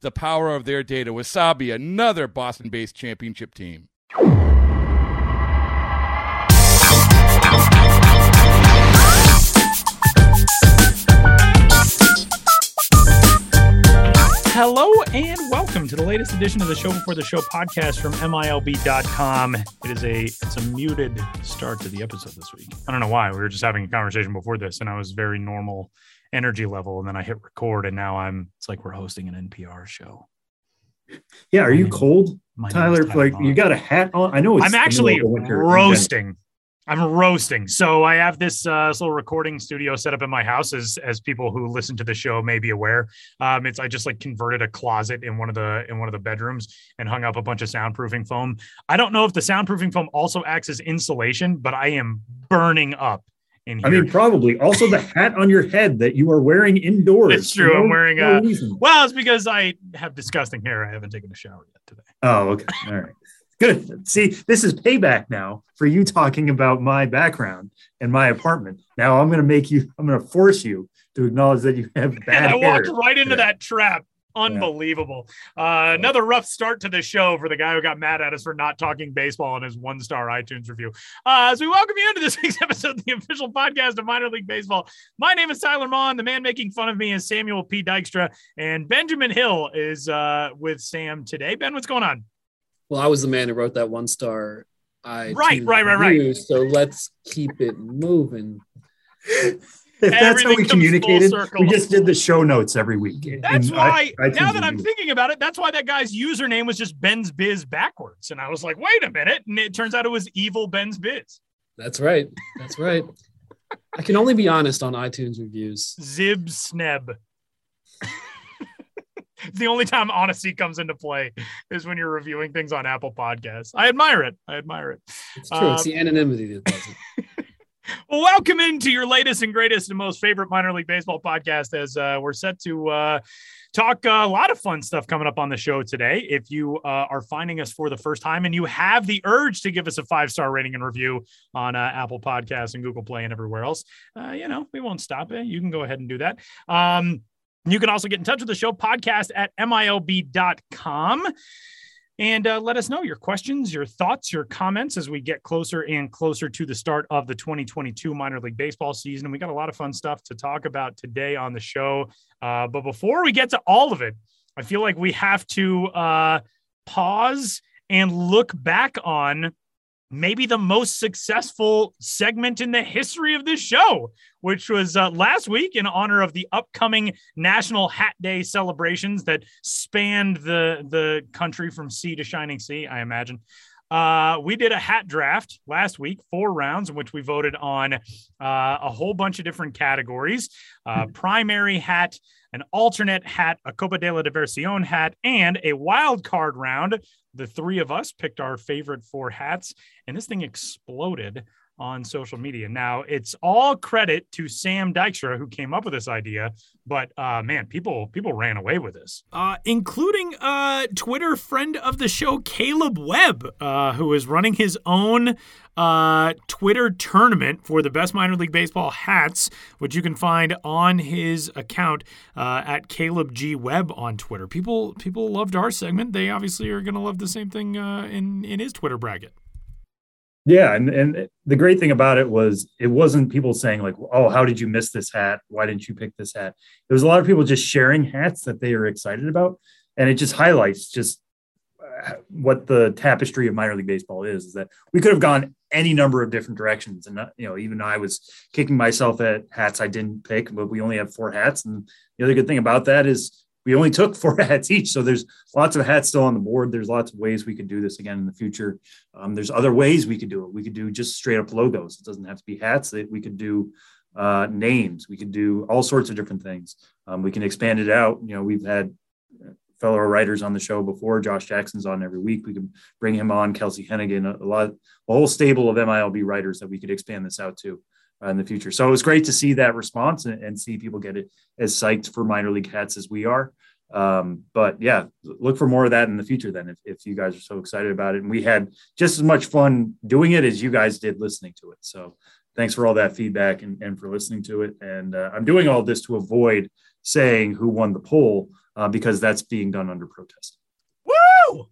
the power of their data. Wasabi, another Boston based championship team. Hello and welcome to the latest edition of the Show Before the Show podcast from MILB.com. It is a it's a muted start to the episode this week. I don't know why. We were just having a conversation before this, and I was very normal energy level, and then I hit record, and now I'm it's like we're hosting an NPR show. Yeah, are you cold, Tyler? Like you got a hat on? I know I'm actually roasting. I'm roasting. So I have this, uh, this little recording studio set up in my house, as as people who listen to the show may be aware. Um, it's I just like converted a closet in one of the in one of the bedrooms and hung up a bunch of soundproofing foam. I don't know if the soundproofing foam also acts as insulation, but I am burning up in here. I mean, probably. Also, the hat on your head that you are wearing indoors. It's true. No, I'm wearing no a. Well, it's because I have disgusting hair. I haven't taken a shower yet today. Oh, okay. All right. Good. See, this is payback now for you talking about my background and my apartment. Now I'm going to make you. I'm going to force you to acknowledge that you have bad. And I walked right into that trap. Unbelievable. Uh, another rough start to the show for the guy who got mad at us for not talking baseball in his one star iTunes review. Uh, as we welcome you into this week's episode of the official podcast of Minor League Baseball. My name is Tyler Maun. The man making fun of me is Samuel P. Dykstra. And Benjamin Hill is uh, with Sam today. Ben, what's going on? Well, I was the man who wrote that one star. I right, right, right, right. So let's keep it moving. if that's how we communicated, we just did the show notes every week. That's why. I, I now that I'm thinking about it, that's why that guy's username was just Ben's Biz backwards, and I was like, wait a minute, and it turns out it was Evil Ben's Biz. That's right. That's right. I can only be honest on iTunes reviews. Zib Sneb. the only time honesty comes into play is when you're reviewing things on Apple Podcasts. I admire it. I admire it. It's true. Um, it's the anonymity that does it. well, welcome into your latest and greatest and most favorite minor league baseball podcast as uh, we're set to uh, talk uh, a lot of fun stuff coming up on the show today. If you uh, are finding us for the first time and you have the urge to give us a five star rating and review on uh, Apple Podcasts and Google Play and everywhere else, uh, you know, we won't stop it. You can go ahead and do that. Um, you can also get in touch with the show podcast at milb.com and uh, let us know your questions, your thoughts, your comments as we get closer and closer to the start of the 2022 minor league baseball season. We got a lot of fun stuff to talk about today on the show. Uh, but before we get to all of it, I feel like we have to uh, pause and look back on maybe the most successful segment in the history of this show, which was uh, last week in honor of the upcoming National Hat Day celebrations that spanned the the country from sea to shining sea. I imagine. Uh, we did a hat draft last week, four rounds in which we voted on uh, a whole bunch of different categories: uh, hmm. primary hat, an alternate hat, a Copa de la Diversión hat, and a wild card round. The three of us picked our favorite four hats, and this thing exploded on social media. Now, it's all credit to Sam Dykstra who came up with this idea, but uh, man, people people ran away with this, uh, including uh, Twitter friend of the show Caleb Webb, uh, who is running his own uh, Twitter tournament for the best minor league baseball hats, which you can find on his account uh, at Caleb G Webb on Twitter. People people loved our segment. They obviously are going to love the same thing in in his Twitter bracket. Yeah, and and the great thing about it was it wasn't people saying like, "Oh, how did you miss this hat? Why didn't you pick this hat?" It was a lot of people just sharing hats that they are excited about, and it just highlights just uh, what the tapestry of minor league baseball is. Is that we could have gone any number of different directions, and you know, even I was kicking myself at hats I didn't pick, but we only have four hats, and the other good thing about that is we only took four hats each. So there's lots of hats still on the board. There's lots of ways we could do this again in the future. Um, there's other ways we could do it. We could do just straight up logos. It doesn't have to be hats. We could do uh, names. We could do all sorts of different things. Um, we can expand it out. You know, we've had fellow writers on the show before. Josh Jackson's on every week. We can bring him on. Kelsie Heneghan, a, lot, a whole stable of MILB writers that we could expand this out to uh, in the future. So it was great to see that response and, and, see people get it as psyched for minor league hats as we are. Um, but yeah, look for more of that in the future then if, if you guys are so excited about it. And we had just as much fun doing it as you guys did listening to it. So thanks for all that feedback and, and for listening to it. And uh, I'm doing all this to avoid saying who won the poll uh, because that's being done under protest. Woo!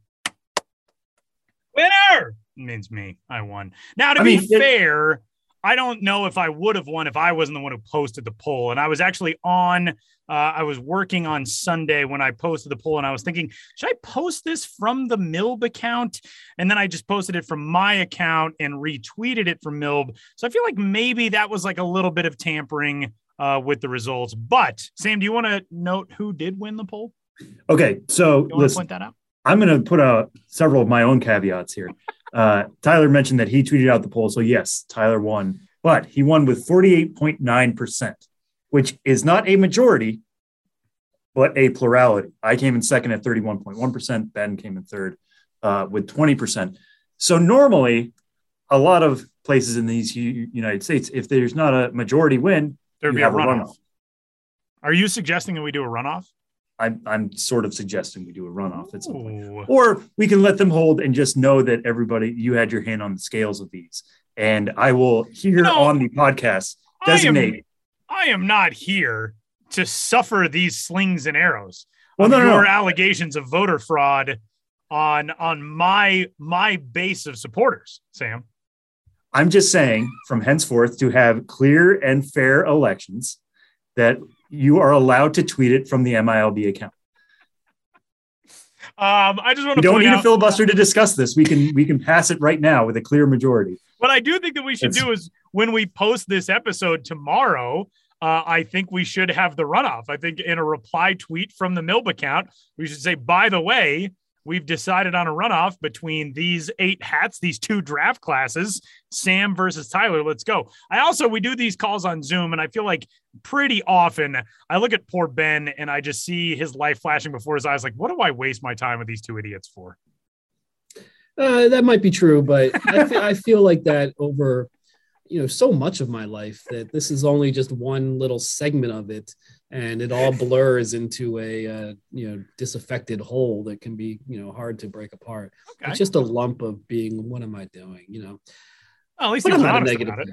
Winner means me. I won. Now, to I be mean, fair, it, I don't know if I would have won if I wasn't the one who posted the poll. And I was actually on, uh, I was working on Sunday when I posted the poll, and I was thinking, should I post this from the Milb account? And then I just posted it from my account and retweeted it from Milb. So I feel like maybe that was like a little bit of tampering uh, with the results. But Sam, do you want to note who did win the poll? Okay, so let's point that out. I'm going to put out several of my own caveats here. Uh, Tyler mentioned that he tweeted out the poll. So, yes, Tyler won, but he won with 48.9%, which is not a majority, but a plurality. I came in second at 31.1%. Ben came in third uh, with 20%. So, normally, a lot of places in these United States, if there's not a majority win, there'd be a runoff. a runoff. Are you suggesting that we do a runoff? I'm, I'm sort of suggesting we do a runoff at some point. Or we can let them hold and just know that everybody, you had your hand on the scales of these. And I will here you know, on the podcast designate. I am, I am, not here to suffer these slings and arrows. Well, no, no, no. allegations of voter fraud on on my my base of supporters, Sam. I'm just saying from henceforth to have clear and fair elections that you are allowed to tweet it from the MILB account. Um, I just want to. We don't need out, a filibuster to discuss this. We can we can pass it right now with a clear majority. What I do think that we should it's, do is when we post this episode tomorrow, uh, I think we should have the runoff. I think in a reply tweet from the Milb account, we should say, by the way, we've decided on a runoff between these eight hats, these two draft classes, Sam versus Tyler. Let's go. I also, we do these calls on Zoom, and I feel like pretty often I look at poor Ben and I just see his life flashing before his eyes. Like, what do I waste my time with these two idiots for? Uh, that might be true, but I, feel, I feel like that over you know so much of my life that this is only just one little segment of it and it all blurs into a uh, you know disaffected whole that can be you know hard to break apart. Okay. It's just a lump of being. What am I doing? You know. Well, at least I'm not a negative guy.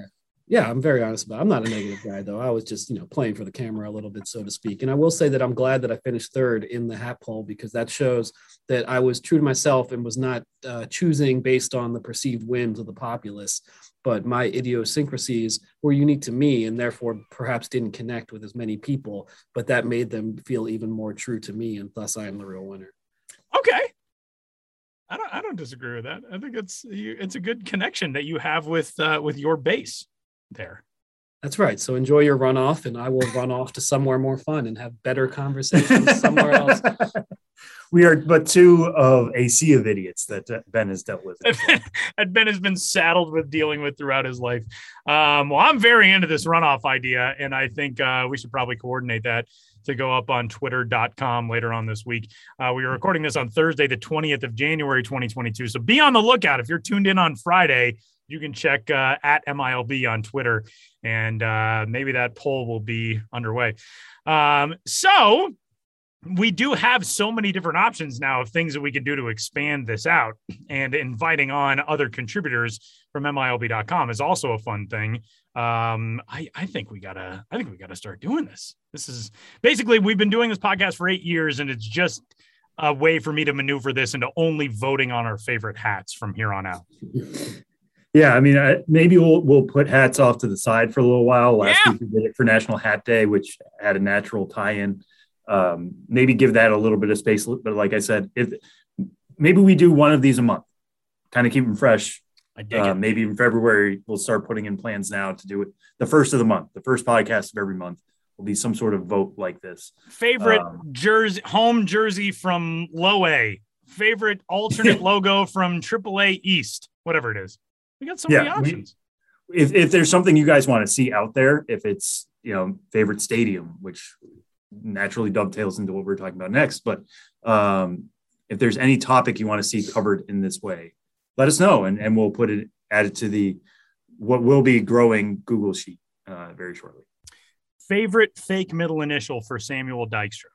Yeah, I'm very honest about. It. I'm not a negative guy though. I was just you know playing for the camera a little bit, so to speak. And I will say that I'm glad that I finished third in the hat poll because that shows that I was true to myself and was not uh, choosing based on the perceived whims of the populace but my idiosyncrasies were unique to me and therefore perhaps didn't connect with as many people but that made them feel even more true to me and thus i am the real winner okay i don't i don't disagree with that i think it's you, it's a good connection that you have with uh, with your base there that's right so enjoy your runoff and i will run off to somewhere more fun and have better conversations somewhere else we are but two of a sea of idiots that uh, Ben has dealt with. that Ben has been saddled with dealing with throughout his life. Um, well, I'm very into this runoff idea, and I think uh, we should probably coordinate that to go up on twitter.com later on this week. Uh, we are recording this on Thursday, the 20th of January, 2022. So be on the lookout. If you're tuned in on Friday, you can check uh, at MILB on Twitter, and uh, maybe that poll will be underway. Um, so we do have so many different options now of things that we can do to expand this out and inviting on other contributors from milb.com is also a fun thing. Um, I, I think we gotta i think we gotta start doing this. This is basically we've been doing this podcast for eight years and it's just a way for me to maneuver this into only voting on our favorite hats from here on out Yeah, I mean, I, maybe we'll we'll put hats off to the side for a little while. Last Yeah. week we did it for National Hat Day, which had a natural tie-in. Um, maybe give that a little bit of space, but like I said, if maybe we do one of these a month, kind of keep them fresh. I dig Uh, it. maybe in February we'll start putting in plans now to do it the first of the month. The first podcast of every month will be some sort of vote like this. Favorite um, jersey, home jersey from Low A. Favorite alternate logo from AAA East, whatever it is. We got so many Yeah, we- options. if if there's something you guys want to see out there, if it's you know favorite stadium, which naturally dovetails into what we're talking about next, but um, if there's any topic you want to see covered in this way, let us know, and and we'll put it add it to the what will be growing Google sheet uh, very shortly. Favorite fake middle initial for Samuel Dykstra.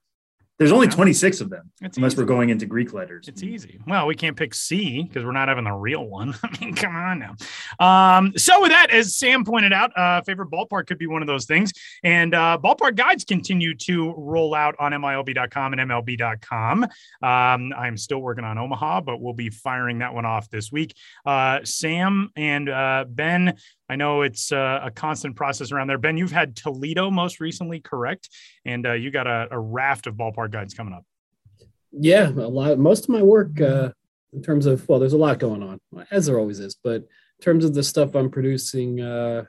There's only Yeah. 26 of them, It's unless easy. we're going into Greek letters. It's easy. Well, we can't pick C because we're not having the real one. I mean, come on now. Um, so with that, as Sam pointed out, uh, favorite ballpark could be one of those things. And uh, ballpark guides continue to roll out on MILB.com and MLB.com. Um, I'm still working on Omaha, but we'll be firing that one off this week. Uh, Sam and uh, Ben, I know it's uh, a constant process around there. Ben, you've had Toledo most recently, correct? And uh, you got a, a raft of ballpark guides coming up. Yeah, a lot. Most of my work, uh, in terms of well, there's a lot going on, as there always is. But in terms of the stuff I'm producing uh,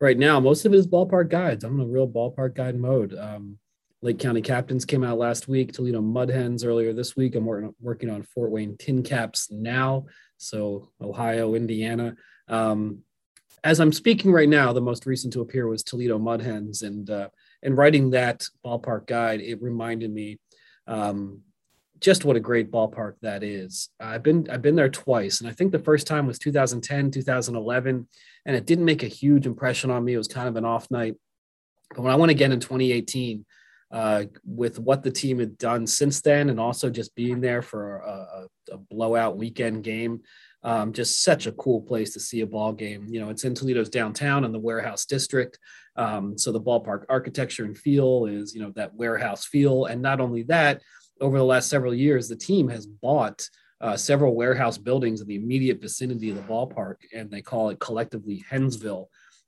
right now, most of it is ballpark guides. I'm in a real ballpark guide mode. Um, Lake County Captains came out last week. Toledo Mud Hens earlier this week. I'm working working on Fort Wayne TinCaps now. So Ohio, Indiana. Um, as I'm speaking right now, the most recent to appear was Toledo Mud Hens, and uh, and writing that ballpark guide, it reminded me um, just what a great ballpark that is. I've been I've been there twice, and I think the first time was 2010, 2011, and it didn't make a huge impression on me. It was kind of an off night, but when I went again in 2018, uh, with what the team had done since then, and also just being there for a, a, a blowout weekend game, um, just such a cool place to see a ball game. You know, it's in Toledo's downtown in the warehouse district. Um, so the ballpark architecture and feel is, you know, that warehouse feel. And not only that, over the last several years, the team has bought uh, several warehouse buildings in the immediate vicinity of the ballpark, and they call it collectively Hensville.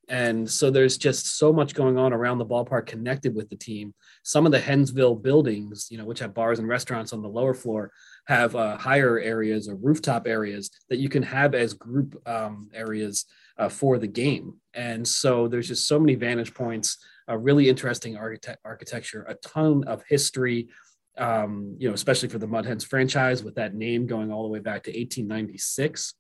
And so there's just so much going on around the ballpark connected with the team. Some of the Hensville buildings, you know, which have bars and restaurants on the lower floor, have uh, higher areas or rooftop areas that you can have as group um, areas uh, for the game. And so there's just so many vantage points, a really interesting architect- architecture, a ton of history, um, you know, especially for the Mud Hens franchise with that name going all the way back to 1896,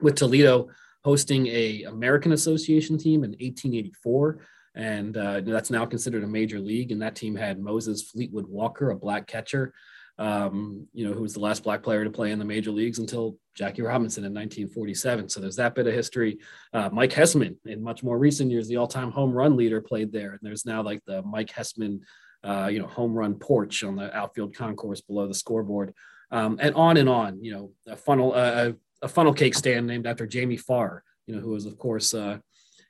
with Toledo hosting a American Association team in 1884. And uh, that's now considered a major league. And that team had Moses Fleetwood Walker, a black catcher, um, you know, who was the last black player to play in the major leagues until Jackie Robinson in 1947. So there's that bit of history. Uh, Mike Hessman, in much more recent years, the all-time home run leader, played there. And there's now like the Mike Hessman, uh, you know, home run porch on the outfield concourse below the scoreboard, um, and on and on. You know, a funnel, uh, a funnel cake stand named after Jamie Farr, you know, who was of course uh,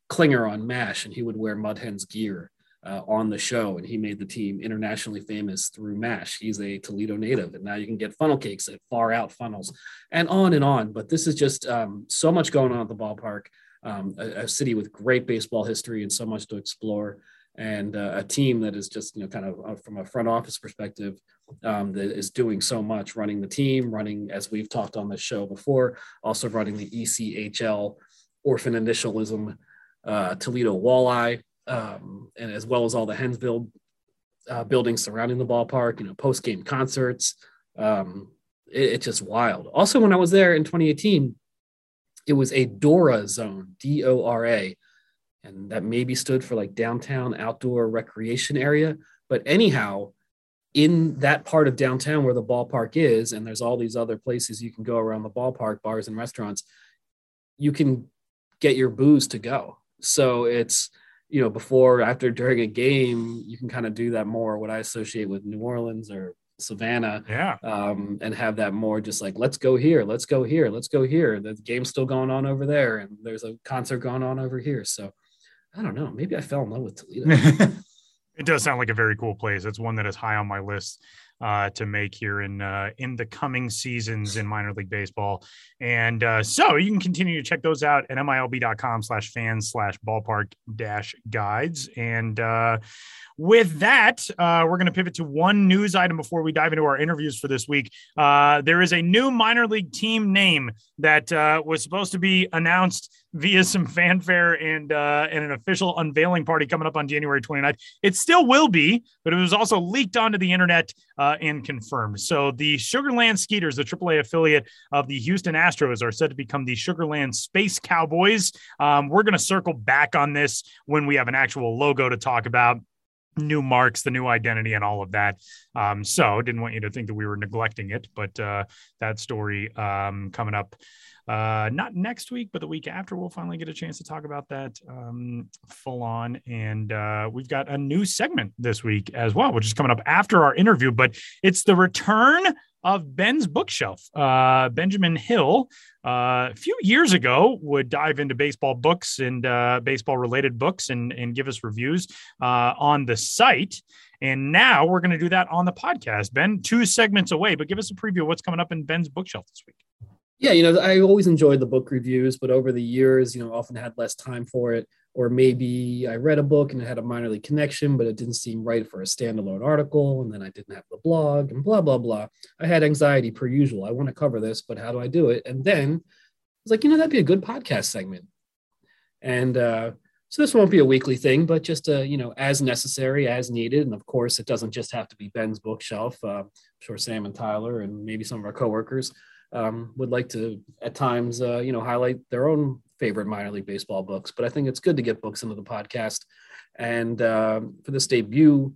Klinger on MASH, and he would wear Mud Hens gear uh, on the show, and he made the team internationally famous through MASH. He's a Toledo native, and now you can get funnel cakes at far out funnels, and on and on. But this is just um, so much going on at the ballpark. Um, a, a city with great baseball history and so much to explore, and uh, a team that is just you know kind of uh, from a front office perspective um, that is doing so much, running the team, running as we've talked on this show before, also running the ECHL orphan initialism uh, Toledo Walleye, um, and as well as all the Hensville uh, buildings surrounding the ballpark, you know, post game concerts. Um, it, it's just wild. Also, when I was there in 2018, it was a DORA zone, D O R A, and that maybe stood for like downtown outdoor recreation area. But anyhow, in that part of downtown where the ballpark is, and there's all these other places you can go around the ballpark, bars and restaurants, you can get your booze to go. So it's, you know, before, after, during a game, you can kind of do that more, what I associate with New Orleans or Savannah, Yeah. um, and have that more just like, let's go here, let's go here, let's go here. The game's still going on over there, and there's a concert going on over here. So I don't know. Maybe I fell in love with Toledo. It does sound like a very cool place. It's one that is high on my list uh, to make here in uh, in the coming seasons in minor league baseball. And uh, so you can continue to check those out at milb.com slash fans slash ballpark dash guides. And uh, with that, uh, we're going to pivot to one news item before we dive into our interviews for this week. Uh, there is a new minor league team name that uh, was supposed to be announced via some fanfare and uh, and an official unveiling party coming up on January 29th. It still will be, but it was also leaked onto the internet uh, and confirmed. So the Sugar Land Skeeters, the AAA affiliate of the Houston Astros, are said to become the Sugar Land Space Cowboys. Um, we're going to circle back on this when we have an actual logo to talk about new marks, the new identity, and all of that. Um, so didn't want you to think that we were neglecting it, but uh, that story um, coming up uh, not next week, but the week after, we'll finally get a chance to talk about that um, full on. And uh, we've got a new segment this week as well, which is coming up after our interview, but it's the return of Ben's bookshelf. Uh, Benjamin Hill, uh, a few years ago, would dive into baseball books and uh, baseball related books and, and give us reviews uh, on the site. And now we're going to do that on the podcast. Ben, two segments away, but give us a preview of what's coming up in Ben's bookshelf this week. Yeah, you know, I always enjoyed the book reviews, but over the years, you know, often had less time for it. Or maybe I read a book and it had a minor league connection, but it didn't seem right for a standalone article. And then I didn't have the blog and blah, blah, blah. I had anxiety per usual. I want to cover this, but how do I do it? And then I was like, you know, that'd be a good podcast segment. And uh, so this won't be a weekly thing, but just uh, you know, as necessary, as needed. And of course, it doesn't just have to be Ben's bookshelf. Uh, I'm sure Sam and Tyler and maybe some of our coworkers um, would like to at times uh, you know highlight their own favorite minor league baseball books. But i think it's good to get books into the podcast. And uh, for this debut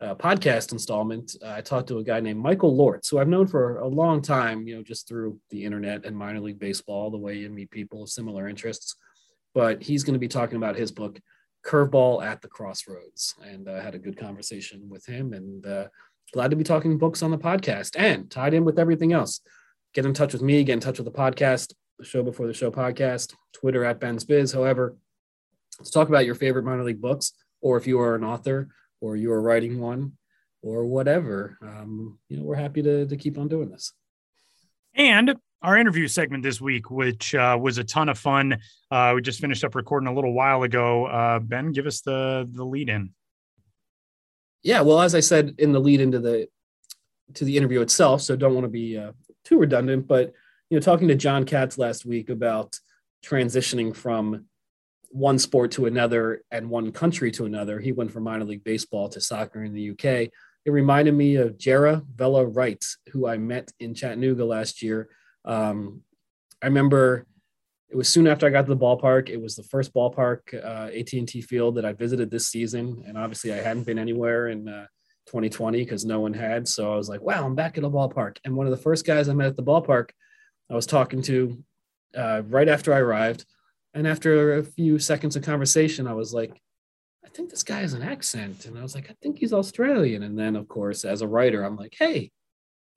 uh, podcast installment uh, i talked to a guy named michael lortz who i've known for a long time you know just through the internet and minor league baseball the way you meet people of similar interests. But he's going to be talking about his book curveball at the crossroads. And i had a good conversation with him and uh, glad to be talking books on the podcast and tied in with everything else get in touch with me, get in touch with the podcast, the show before the show podcast, Twitter at Ben's Biz. However, let's talk about your favorite minor league books, or if you are an author or you are writing one or whatever. Um, you know, we're happy to, to keep on doing this. And our interview segment this week, which uh, was a ton of fun. Uh, we just finished up recording a little while ago. Uh, ben, give us the the lead in. Yeah, well, as I said in the lead into the to the interview itself, so don't want to be uh, too redundant, but you know, talking to John Katz last week about transitioning from one sport to another and one country to another. He went from minor league baseball to soccer in the UK. It reminded me of Jarra Vella Wright, who I met in Chattanooga last year. Um, I remember it was soon after I got to the ballpark. It was the first ballpark, uh, AT&T Field, that I visited this season, and obviously I hadn't been anywhere in uh, 2020 because no one had. So I was like, wow, I'm back at a ballpark. And one of the first guys I met at the ballpark, I was talking to uh, right after I arrived. And after a few seconds of conversation, I was like, I think this guy has an accent. And I was like, I think he's Australian. And then, of course, as a writer, I'm like, hey,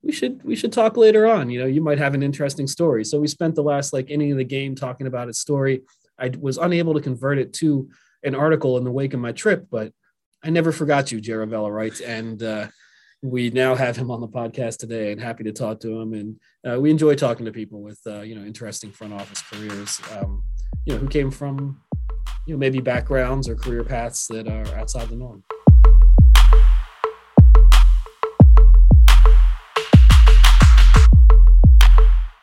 we should we should talk later on. You know, you might have an interesting story. So we spent the last like inning of the game talking about his story. I was unable to convert it to an article in the wake of my trip, but I never forgot you, Jarrah Vella writes, and uh, we now have him on the podcast today, and happy to talk to him. And uh, we enjoy talking to people with uh, you know interesting front office careers, um, you know, who came from you know maybe backgrounds or career paths that are outside the norm.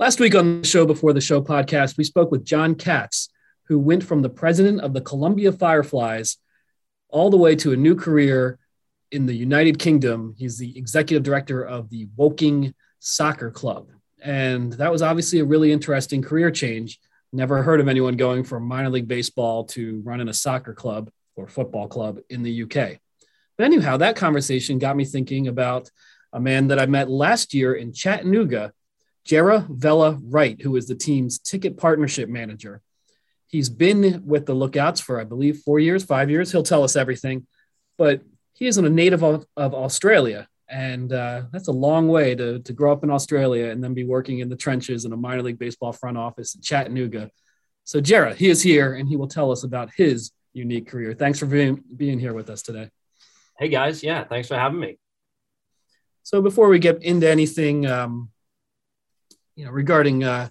Last week on the Show Before the Show podcast, we spoke with John Katz, who went from the president of the Columbia Fireflies all the way to a new career in the United Kingdom. He's the executive director of the Woking Soccer Club. And that was obviously a really interesting career change. Never heard of anyone going from minor league baseball to running a soccer club or football club in the UK. But anyhow, that conversation got me thinking about a man that I met last year in Chattanooga, Jarrah Vella-Wright, who is the team's ticket partnership manager. He's been with the Lookouts for, I believe, four years, five years. He'll tell us everything, but he isn't a native of, of Australia. And uh, that's a long way to, to grow up in Australia and then be working in the trenches in a minor league baseball front office in Chattanooga. So, Jarrah, he is here and he will tell us about his unique career. Thanks for being, being here with us today. Hey, guys. Yeah, thanks for having me. So, before we get into anything, um, you know, regarding uh,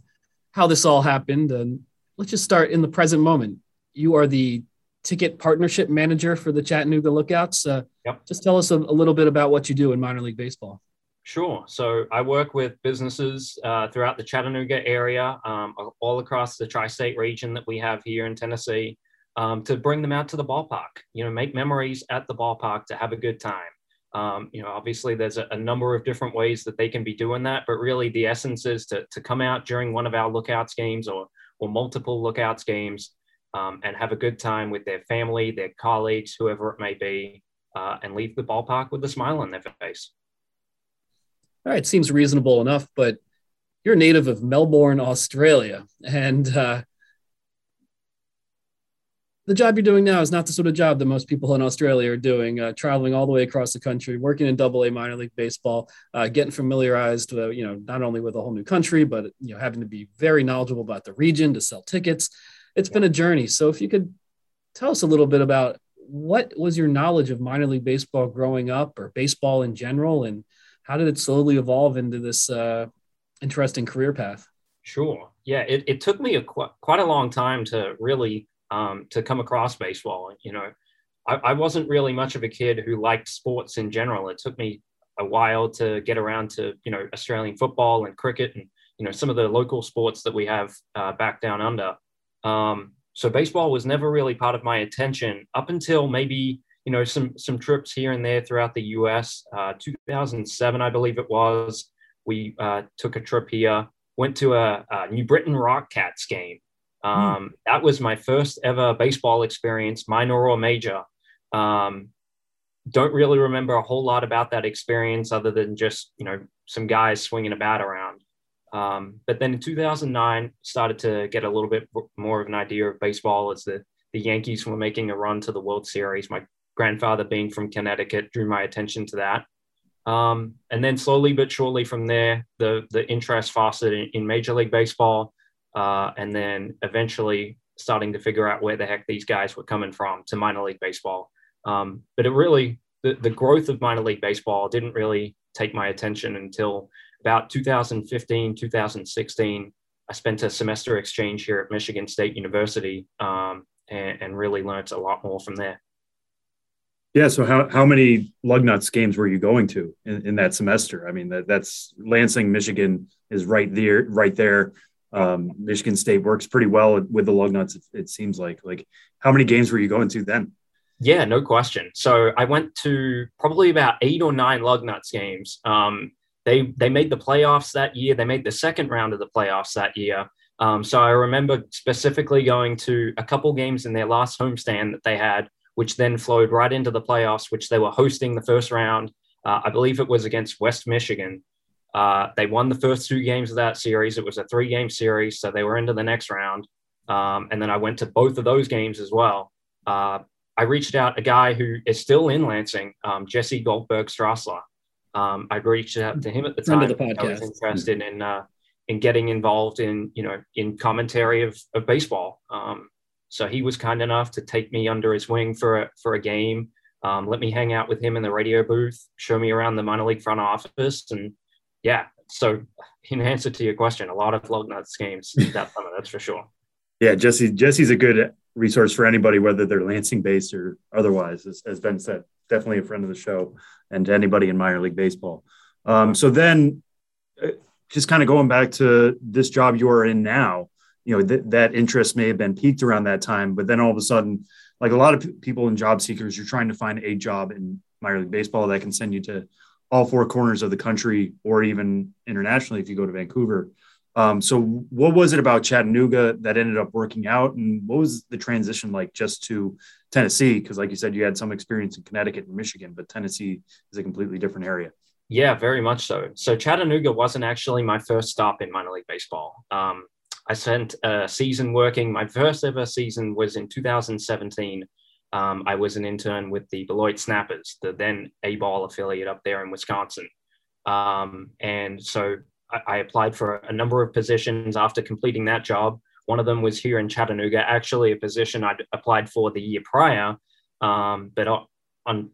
how this all happened, and let's just start in the present moment. You are the ticket partnership manager for the Chattanooga Lookouts. Uh, yep. Just tell us a, a, little bit about what you do in minor league baseball. Sure. So I work with businesses uh, throughout the Chattanooga area, um, all across the tri-state region that we have here in Tennessee, um, to bring them out to the ballpark. You know, make memories at the ballpark to have a good time. Um, you know, obviously there's a, a, number of different ways that they can be doing that, but really the essence is to, to come out during one of our lookouts games or or multiple lookouts games um, and have a good time with their family, their colleagues, whoever it may be, uh, and leave the ballpark with a smile on their face. All right, seems reasonable enough, but you're a native of Melbourne, Australia, and uh, the job you're doing now is not the sort of job that most people in Australia are doing, uh, traveling all the way across the country, working in double A minor league baseball, uh, getting familiarized, uh, you know, not only with a whole new country, but, you know, having to be very knowledgeable about the region to sell tickets. It's been a journey. So if you could tell us a little bit about what was your knowledge of minor league baseball growing up or baseball in general, and how did it slowly evolve into this uh, interesting career path? Sure. Yeah, it, it took me a qu- quite a long time to really um, to come across baseball. You know, I, I, wasn't really much of a kid who liked sports in general. It took me a while to get around to you know Australian football and cricket and you know some of the local sports that we have uh, back down under. Um, so baseball was never really part of my attention up until maybe you know some some trips here and there throughout the U.S. Uh, 2007, I believe it was. We uh, took a trip here, went to a, a New Britain Rock Cats game, Hmm. Um, That was my first ever baseball experience, minor or major. Um, don't really remember a whole lot about that experience other than just you know some guys swinging a bat around. Um, but then in 2009, started to get a little bit more of an idea of baseball as the the Yankees were making a run to the World Series. My grandfather, being from Connecticut, drew my attention to that. Um, and then slowly but surely from there, the the interest fostered in, in Major League Baseball uh, and then eventually starting to figure out where the heck these guys were coming from to minor league baseball. Um, but it really, the, the growth of minor league baseball didn't really take my attention until about 2015, 2016. I spent a semester exchange here at Michigan State University um, and, and, really learned a lot more from there. Yeah. So how, how many Lugnuts games were you going to in, in that semester? I mean, that, that's Lansing, Michigan is right there, right there um, Michigan State works pretty well with the Lugnuts. It, it seems like like how many games were you going to then? Yeah, no question. So I went to probably about eight or nine Lugnuts games. Um, they they made the playoffs that year. They made the second round of the playoffs that year. Um, so I remember specifically going to a couple games in their last homestand that they had, which then flowed right into the playoffs, which they were hosting the first round. Uh, I believe it was against West Michigan. Uh, they won the first two games of that series. It was a three game series, so they were into the next round. Um, and then I went to both of those games as well. Uh, I reached out a guy who is still in Lansing, um, Jesse Goldberg Strassler. Um, I reached out to him at the time. The podcast. I was interested in uh, in getting involved in you know in commentary of, of baseball. Um, so he was kind enough to take me under his wing for a, for a game. Um, let me hang out with him in the radio booth, show me around the minor league front office, and yeah, so in answer to your question, a lot of Lugnuts games that summer, that's for sure. Yeah, Jesse Jesse's a good resource for anybody, whether they're Lansing based or otherwise, as, as Ben said. Definitely a friend of the show and to anybody in minor league baseball. Um, so then, uh, just kind of going back to this job you're in now, you know th- that interest may have been peaked around that time, but then all of a sudden, like a lot of p- people in job seekers, you're trying to find a job in minor league baseball that can send you to all four corners of the country or even internationally if you go to Vancouver. Um, so, what was it about Chattanooga that ended up working out, and what was the transition like just to Tennessee? Because, like you said, you had some experience in Connecticut and Michigan, but Tennessee is a completely different area. Yeah, very much so. So Chattanooga wasn't actually my first stop in minor league baseball. Um, I spent a season working. My first ever season was in 2017. Um, I was an intern with the Beloit Snappers, the then A ball affiliate up there in Wisconsin. Um, and so I, I, applied for a number of positions after completing that job. One of them was here in Chattanooga, actually, a position I'd applied for the year prior. Um, but on, on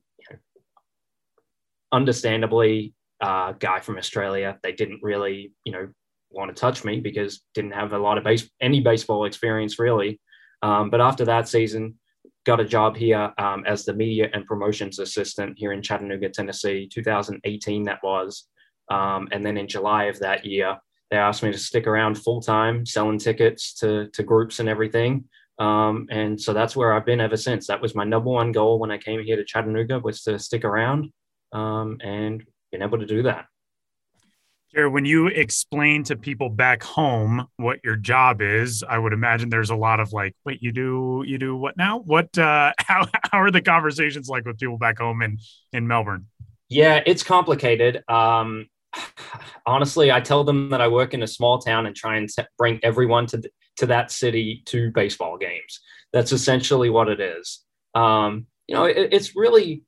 understandably, uh, guy from Australia, they didn't really, you know, want to touch me because didn't have a lot of base any baseball experience really. Um, but after that season, got a job here um, as the media and promotions assistant here in Chattanooga, Tennessee, 2018 that was. Um, and then in July of that year, they asked me to stick around full time, selling tickets to to groups and everything. Um, and so that's where I've been ever since. That was my number one goal when I came here to Chattanooga was to stick around um, and been able to do that. Jared, when you explain to people back home what your job is, I would imagine there's a lot of like, wait, you do you do what now? What uh how how are the conversations like with people back home in in Melbourne? Yeah, it's complicated. Um honestly, I tell them that I work in a small town and try and bring everyone to to that city to baseball games. That's essentially what it is. Um, you know, it, it's really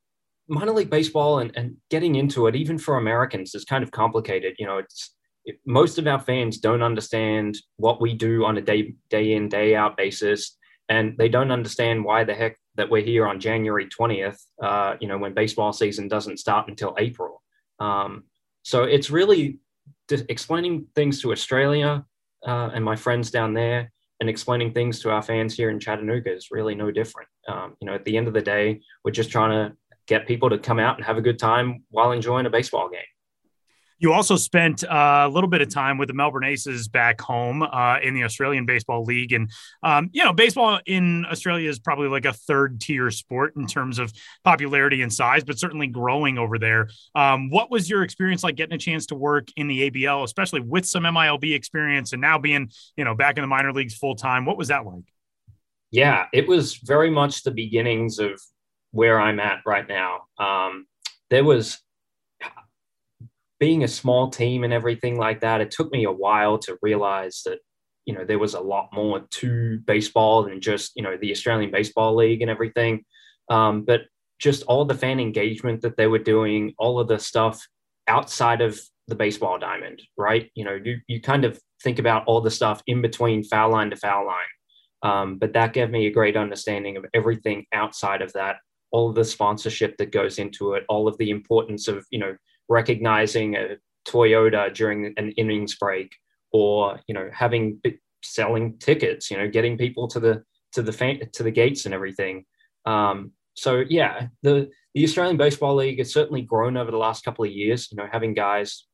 minor league baseball and, and getting into it, even for Americans, is kind of complicated. You know, it's it, most of our fans don't understand what we do on a day day in day out basis, and they don't understand why the heck that we're here on January twentieth. Uh, you know, when baseball season doesn't start until April. Um, so it's really explaining things to Australia uh, and my friends down there, and explaining things to our fans here in Chattanooga is really no different. Um, you know, at the end of the day, we're just trying to get people to come out and have a good time while enjoying a baseball game. You also spent uh, a little bit of time with the Melbourne Aces back home uh, in the Australian Baseball League. And, um, you know, baseball in Australia is probably like a third tier sport in terms of popularity and size, but certainly growing over there. Um, what was your experience like getting a chance to work in the ABL, especially with some MILB experience and now being, you know, back in the minor leagues full time? What was that like? Yeah, it was very much the beginnings of where I'm at right now. Um, there was being a small team and everything like that. It took me a while to realize that you know there was a lot more to baseball than just you know the Australian Baseball League and everything. Um, but just all the fan engagement that they were doing, all of the stuff outside of the baseball diamond, right? You know, you you kind of think about all the stuff in between foul line to foul line. Um, but that gave me a great understanding of everything outside of that all of the sponsorship that goes into it, all of the importance of, you know, recognizing a Toyota during an innings break or, you know, having selling tickets, you know, getting people to the, to the, fan, to the gates and everything. Um, so yeah, the, the Australian Baseball League has certainly grown over the last couple of years, you know, having guys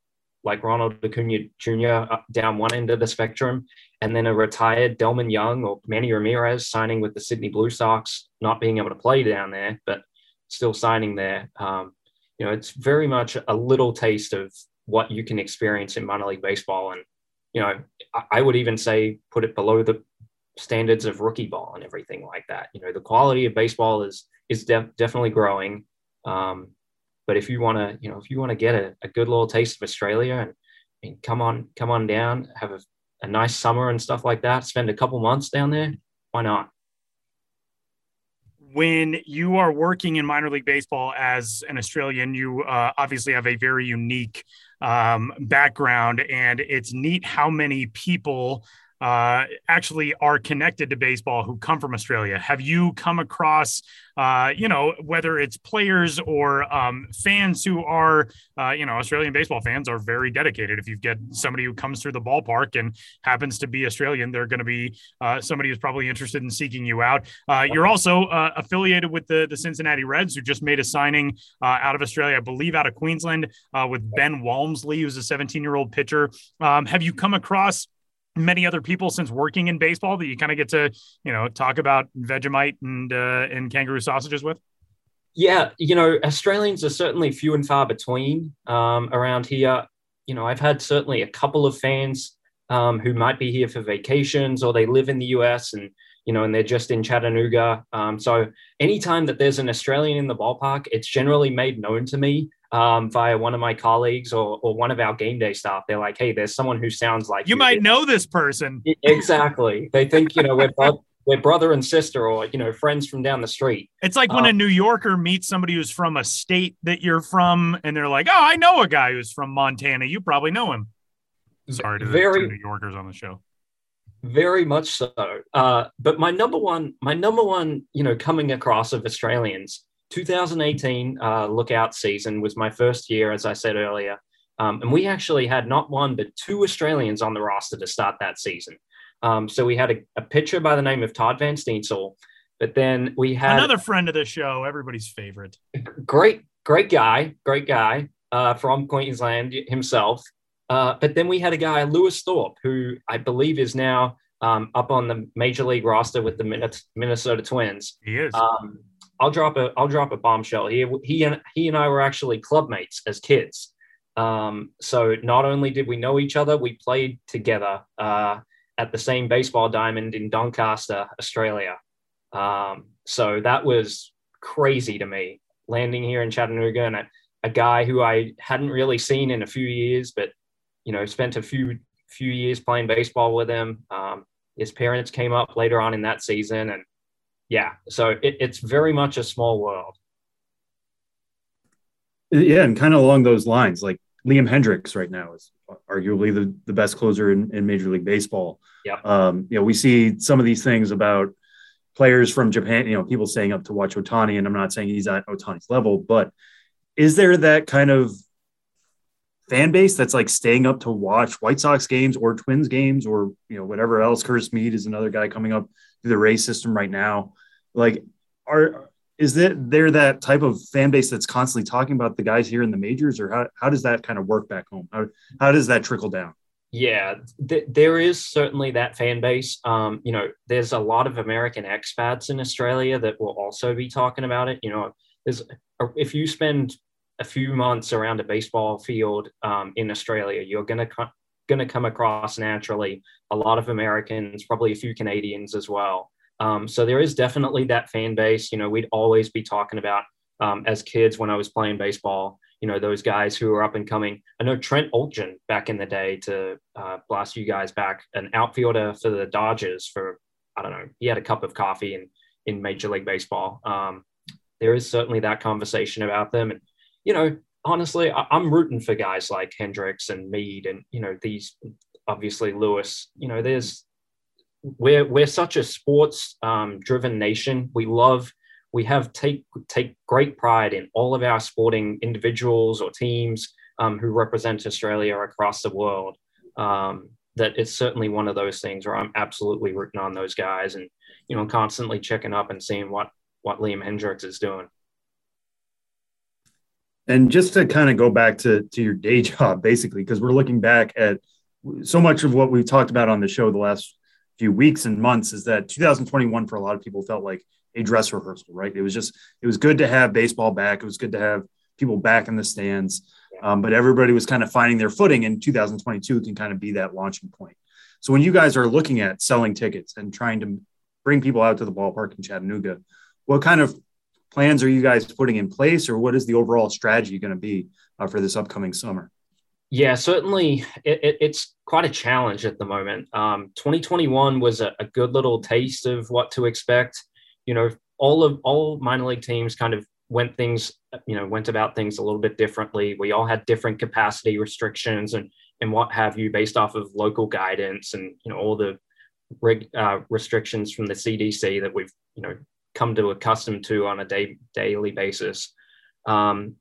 like Ronald Acuna Jr. down one end of the spectrum, and then a retired Delmon Young or Manny Ramirez signing with the Sydney Blue Sox, not being able to play down there, but still signing there. Um, you know, it's very much a little taste of what you can experience in minor league baseball, and you know, I would even say put it below the standards of rookie ball and everything like that. You know, the quality of baseball is is def- definitely growing. Um, but if you want to, you know, if you want to get a, a, good little taste of Australia and, and come on, come on down, have a, a nice summer and stuff like that, spend a couple months down there, why not? when you are working in minor league baseball as an Australian, you uh, obviously have a very unique um, background, and it's neat how many people uh, actually are connected to baseball who come from Australia. Have you come across, uh, you know, whether it's players or um, fans who are, uh, you know, Australian baseball fans are very dedicated. If you get somebody who comes through the ballpark and happens to be Australian, they're going to be uh, somebody who's probably interested in seeking you out. Uh, you're also uh, affiliated with the, the Cincinnati Reds, who just made a signing out of Australia, I believe, out of Queensland with Ben Walmsley, who's a 17 year old pitcher. Um, have you come across many other people since working in baseball that you kind of get to you know talk about Vegemite and uh, and kangaroo sausages with? Yeah, you know Australians are certainly few and far between um, around here. You know, I've had certainly a couple of fans um, who might be here for vacations or they live in the US and you know and they're just in Chattanooga. Um, so anytime that there's an Australian in the ballpark, it's generally made known to me um, via one of my colleagues or, or one of our game day staff. They're like, hey, there's someone who sounds like you you. might know this person. Exactly. They think, you know, we're, bro- we're brother and sister or, you know, friends from down the street. It's like when Um, a New Yorker meets somebody who's from a state that you're from, and they're like, oh, I know a guy who's from Montana. You probably know him. Sorry to Very- two New Yorkers on the show. Very much so. Uh, but my number one, my number one, you know, coming across of Australians, 2018 uh, lookout season was my first year, as I said earlier. Um, and we actually had not one, but two Australians on the roster to start that season. Um, so we had a, a pitcher by the name of Todd Van Steensel, but then we had Another friend of the show, everybody's favorite. great, great guy, great guy uh, from Queensland himself. Uh, but then we had a guy, Lewis Thorpe, who I believe is now um, up on the major league roster with the Minnesota Twins. He is. Um, I'll drop a I'll drop a bombshell here. He and he and I were actually clubmates as kids. Um, so not only did we know each other, we played together uh, at the same baseball diamond in Doncaster, Australia. Um, so that was crazy to me landing here in Chattanooga and a, a guy who I hadn't really seen in a few years, but you know spent a few few years playing baseball with him. Um, his parents came up later on in that season, and yeah, so it, it's very much a small world. Yeah, and kind of along those lines, like Liam Hendriks right now is arguably the, the best closer in, in Major League Baseball. Yeah. Um, you know, we see some of these things about players from Japan, you know, people staying up to watch Ohtani, and I'm not saying he's at Ohtani's level, but is there that kind of fan base that's like staying up to watch White Sox games or Twins games or you know whatever else? Curtis Mead is another guy coming up through the Rays system right now. Like, are is that there that type of fan base that's constantly talking about the guys here in the majors, or how how does that kind of work back home? How how does that trickle down? Yeah, th- there is certainly that fan base. Um, you know, there's a lot of American expats in Australia that will also be talking about it. You know, there's if you spend a few months around a baseball field um, in Australia, you're gonna co- gonna come across naturally a lot of Americans, probably a few Canadians as well. Um, so there is definitely that fan base. You know, we'd always be talking about um, as kids when I was playing baseball. You know, those guys who are up and coming. I know Trent Oeltjen back in the day to uh, blast you guys back, an outfielder for the Dodgers for I don't know. He had a cup of coffee in in Major League Baseball. Um, there is certainly that conversation about them, and you know, honestly, I, I'm rooting for guys like Hendriks and Mead, and you know, these obviously Lewis. You know, there's we're we're such a sports um, driven nation. We love we have take take great pride in all of our sporting individuals or teams um, who represent Australia across the world. Um, that it's certainly one of those things where I'm absolutely rooting on those guys and you know constantly checking up and seeing what what Liam Hendriks is doing. And just to kind of go back to to your day job, basically, because we're looking back at so much of what we've talked about on the show the last few weeks and months is that 2021 for a lot of people felt like a dress rehearsal, right? It was just it was good to have baseball back. It was good to have people back in the stands. Um, but everybody was kind of finding their footing, and 2022 can kind of be that launching point. So when you guys are looking at selling tickets and trying to bring people out to the ballpark in Chattanooga, what kind of plans are you guys putting in place, or what is the overall strategy going to be uh, for this upcoming summer? Yeah, certainly it, it, it's quite a challenge at the moment. Um, 2021 was a, a good little taste of what to expect. You know, all of all minor league teams kind of went things, you know, went about things a little bit differently. We all had different capacity restrictions and and what have you based off of local guidance and you know all the uh, restrictions from the CDC that we've you know come to accustomed to on a day daily basis. Um,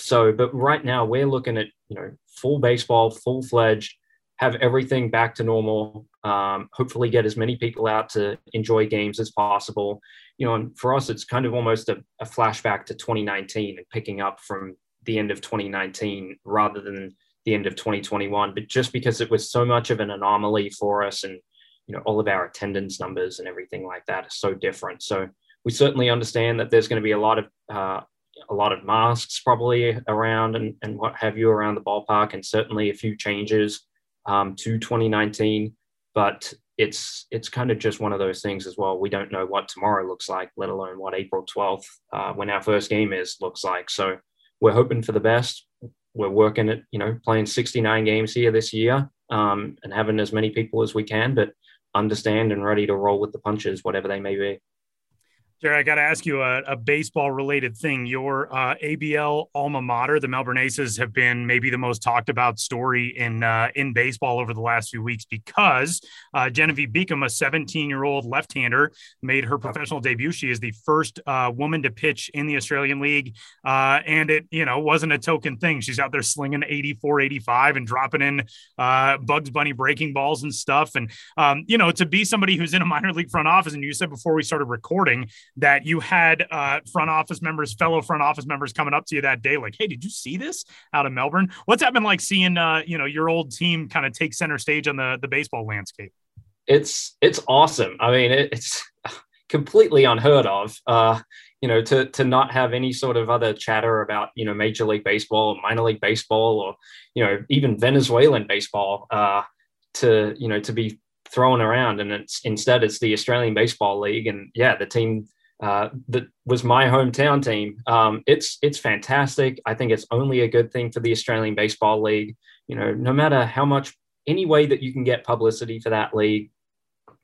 so, but right now we're looking at you know full baseball, full fledged, have everything back to normal. Um, hopefully, get as many people out to enjoy games as possible. You know, and for us, it's kind of almost a, a flashback to 2019 and picking up from the end of 2019 rather than the end of 2021. But just because it was so much of an anomaly for us, and you know, all of our attendance numbers and everything like that is so different. So we certainly understand that there's going to be a lot of uh, a lot of masks probably around and, and what have you around the ballpark, and certainly a few changes um, to 2019. But it's it's kind of just one of those things as well. We don't know what tomorrow looks like, let alone what April 12th, uh, when our first game is, looks like. So we're hoping for the best. We're working at you know playing 69 games here this year um, and having as many people as we can, but understand and ready to roll with the punches, whatever they may be. Jarrah, I got to ask you a, a baseball related thing. Your uh, ABL alma mater, the Melbourne Aces, have been maybe the most talked about story in uh, in baseball over the last few weeks because uh, Genevieve Beacom, a 17 year old left hander, made her professional debut. She is the first uh, woman to pitch in the Australian League, uh, and it you know wasn't a token thing. She's out there slinging 84, 85, and dropping in uh, Bugs Bunny breaking balls and stuff. And um, you know to be somebody who's in a minor league front office, and you said before we started recording that you had uh, front office members, fellow front office members coming up to you that day, like, "Hey, did you see this out of Melbourne? What's that been like seeing, uh, you know, your old team kind of take center stage on the the baseball landscape?" It's it's awesome. I mean, it, it's completely unheard of. Uh, you know, to to not have any sort of other chatter about you know Major League Baseball, minor league baseball, or you know even Venezuelan baseball. Uh, to you know to be thrown around and it's instead it's the Australian Baseball League and yeah the team uh, that was my hometown team. Um, it's it's fantastic. I think it's only a good thing for the Australian Baseball League. You know, no matter how much any way that you can get publicity for that league,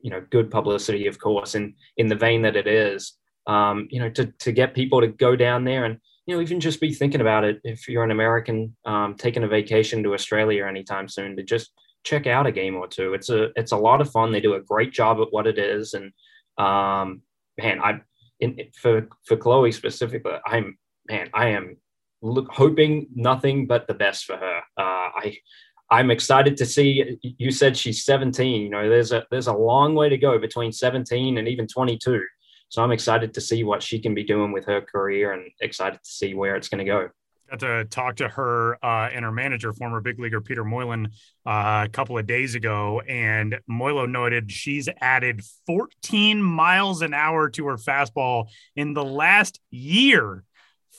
you know, good publicity, of course, and in the vein that it is. Um, you know, to to get people to go down there and you know even just be thinking about it if you're an American um, taking a vacation to Australia anytime soon to just check out a game or two. It's a it's a lot of fun. They do a great job at what it is, and um, man, I in, for for Chloe specifically, I'm man, I am look, hoping nothing but the best for her. Uh, I I'm excited to see. You said she's 17. You know, there's a there's a long way to go between 17 and even 22. So I'm excited to see what she can be doing with her career, and excited to see where it's going to go got to talk to her uh, and her manager, former big leaguer Peter Moylan, uh, a couple of days ago. And Moylo noted she's added 14 miles an hour to her fastball in the last year.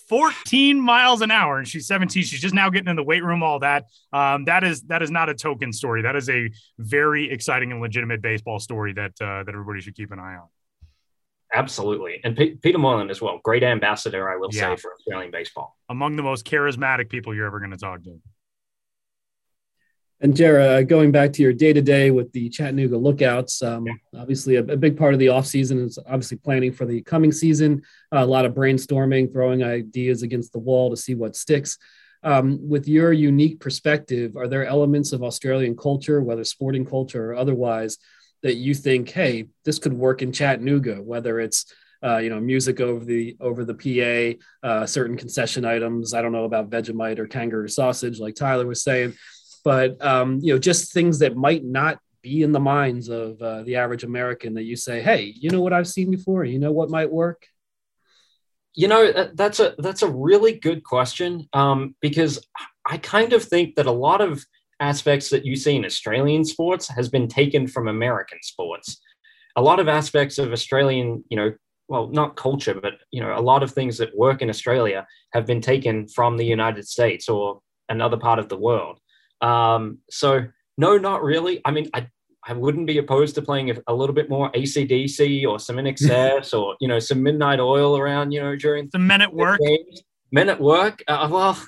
14 miles an hour. And she's 17 she's just now getting in the weight room all that. Um, that is that is not a token story. That is a very exciting and legitimate baseball story that uh, that everybody should keep an eye on Absolutely. And P- Peter Moylan as well. Great ambassador, I will yeah. say, for Australian baseball. Among the most charismatic people you're ever going to talk to. And Jarrah, going back to your day to day with the Chattanooga Lookouts, um, yeah. obviously a, a, big part of the offseason is obviously planning for the coming season, uh, a lot of brainstorming, throwing ideas against the wall to see what sticks. Um, with your unique perspective, are there elements of Australian culture, whether sporting culture or otherwise, that you think, hey, this could work in Chattanooga, whether it's uh, you know music over the over the PA, uh, certain concession items. I don't know about Vegemite or kangaroo sausage, like Tyler was saying, but um, you know just things that might not be in the minds of uh, the average American that you say, hey, you know what I've seen before, you know what might work. You know that's a that's a really good question um, because I kind of think that a lot of aspects that you see in Australian sports has been taken from American sports. A lot of aspects of Australian, you know, well, not culture, but you know, a lot of things that work in Australia have been taken from the United States or another part of the world. Um, so no, not really. I mean, I I wouldn't be opposed to playing a, a little bit more AC/DC or some INXS or you know some Midnight Oil around you know during the men at work. Games. Men at work. Uh, well,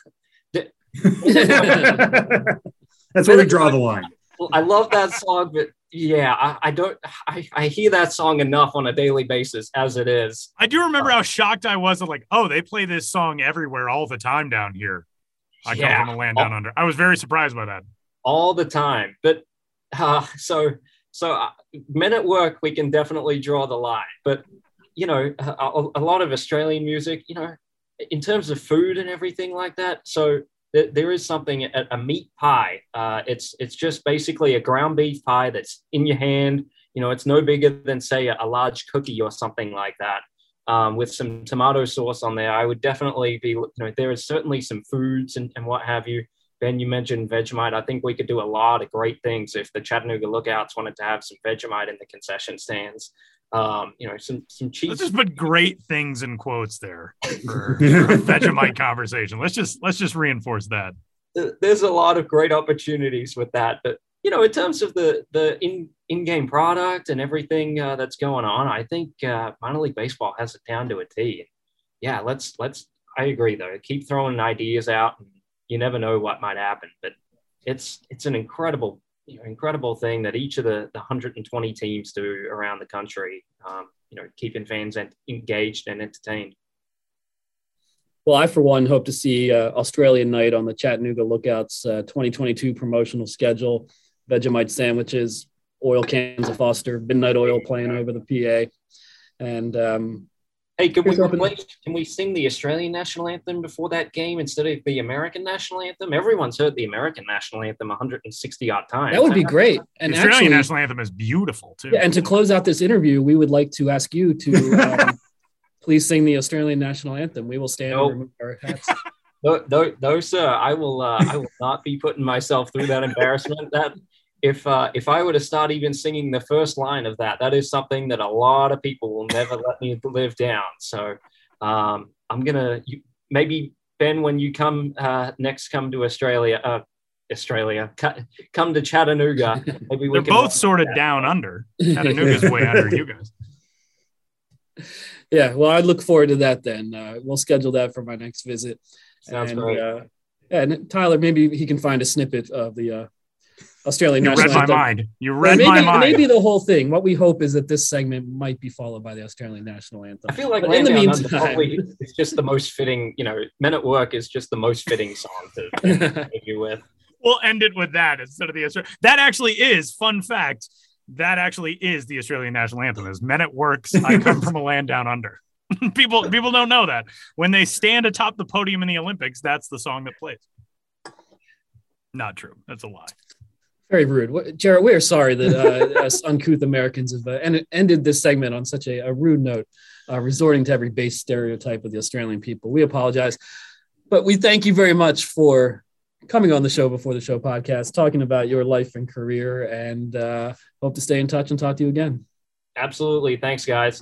That's where we draw the line. I love that song, but yeah, I, I don't. I, I, hear that song enough on a daily basis as it is. I do remember how shocked I was. Of like, oh, they play this song everywhere all the time down here. I yeah, come from a land down all, under. I was very surprised by that. All the time, but uh, so so uh, men at work, we can definitely draw the line. But you know, a, a lot of Australian music, you know, in terms of food and everything like that. So there is something a, meat pie. Uh, it's it's just basically a ground beef pie that's in your hand. You know, it's no bigger than say a, a large cookie or something like that. Um, with some tomato sauce on there, I would definitely be. You know, there is certainly some foods and, and what have you. Ben, you mentioned Vegemite. I think we could do a lot of great things if the Chattanooga Lookouts wanted to have some Vegemite in the concession stands um, you know, some some cheese. Let's just put great things in quotes there for, for Vegemite conversation. Let's just let's just reinforce that. There's a lot of great opportunities with that, but you know, in terms of the the in in game product and everything uh, that's going on, I think uh, minor league baseball has it down to a T. Yeah, let's let's I agree though. Keep throwing ideas out, and you never know what might happen. But it's it's an incredible you know, incredible thing that each of the, the 120 teams do around the country. Um, you know, keeping fans engaged and entertained. Well, I, for one, hope to see uh, Australian night on the Chattanooga Lookouts uh, 2022 promotional schedule. Vegemite sandwiches, oil cans of Foster, Midnight Oil playing over the PA. And um, hey, can we, play, can we sing the Australian national anthem before that game instead of the American national anthem? Everyone's heard the American national anthem 160 odd times. That would be great. And the Australian actually, national anthem is beautiful too. Yeah, and to close out this interview, we would like to ask you to um, please sing the Australian national anthem. We will stand nope. and remove our hats. no, no, no, sir. I will. Uh, I will not be putting myself through that embarrassment. That if uh, if I were to start even singing the first line of that, that is something that a lot of people will never let me live down. So um, I'm gonna you, maybe Ben, when you come uh, next, come to Australia. Uh, Australia, come to Chattanooga. Maybe we They're both sort of down under. Chattanooga's way under you guys. yeah, well, I look forward to that. Then uh, we'll schedule that for my next visit. Sounds and, great. Uh, yeah, and Tyler, maybe he can find a snippet of the uh, Australian you national read anthem. my mind. You read maybe, my mind. Maybe the whole thing. What we hope is that this segment might be followed by the Australian national anthem. I feel like in the meantime, it's just the most fitting. You know, "Men at Work" is just the most fitting song to leave you with. We'll end it with that instead of the That actually is fun fact that actually is the Australian national anthem. Is "Men at Works." I come from a land down under. people people don't know that when they stand atop the podium in the Olympics, that's the song that plays. Not true. That's a lie. Very rude, Jarrah. We're sorry that uh, us uncouth Americans have uh, en- ended this segment on such a, a rude note, uh, resorting to every base stereotype of the Australian people. We apologize, but we thank you very much for coming on the show before the show podcast, talking about your life and career, and uh, hope to stay in touch and talk to you again. Absolutely. Thanks, guys.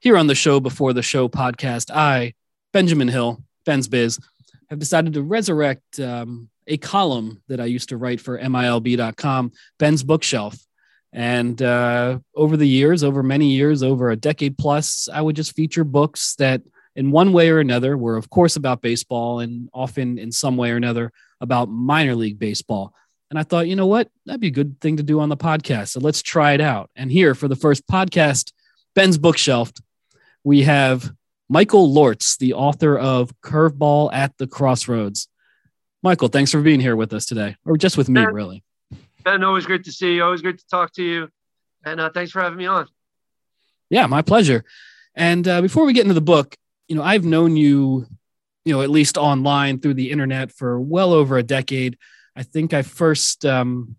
Here on the Show Before the Show podcast, I, Benjamin Hill, Ben's Biz, have decided to resurrect um, a column that I used to write for MILB.com, Ben's Bookshelf. And uh, over the years, over many years, over a decade plus, I would just feature books that, in one way or another, were, of course, about baseball and often in some way or another about minor league baseball. And I thought, you know what? That'd be a good thing to do on the podcast. So let's try it out. And here for the first podcast, Ben's Bookshelf, we have Michael Lortz, the author of Curveball at the Crossroads. Michael, thanks for being here with us today, or just with me, ben, really. Ben, always great to see you. Always great to talk to you. And uh, thanks for having me on. Yeah, my pleasure. And uh, before we get into the book, you know, I've known you, you know, at least online through the internet for well over a decade. I think I first um,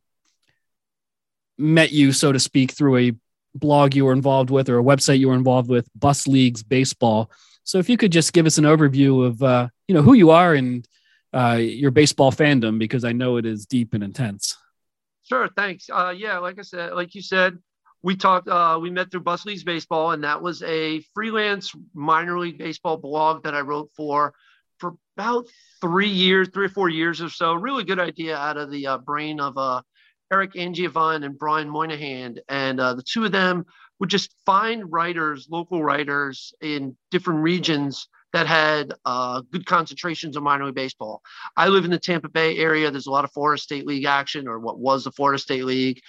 met you, so to speak, through a blog you were involved with or a website you were involved with, Bus Leagues Baseball. So if you could just give us an overview of uh, you know who you are and uh, your baseball fandom, because I know it is deep and intense. Sure, thanks. Uh, yeah, like I said, like you said, we talked. Uh, we met through Bus Leagues Baseball, and that was a freelance minor league baseball blog that I wrote for for about three years, three or four years or so. Really good idea out of the uh, brain of uh, Eric Angevine and Brian Moynihan. And uh, the two of them would just find writers, local writers in different regions that had uh, good concentrations of minor league baseball. I live in the Tampa Bay area. There's a lot of Florida State League action, or what was the Florida State League.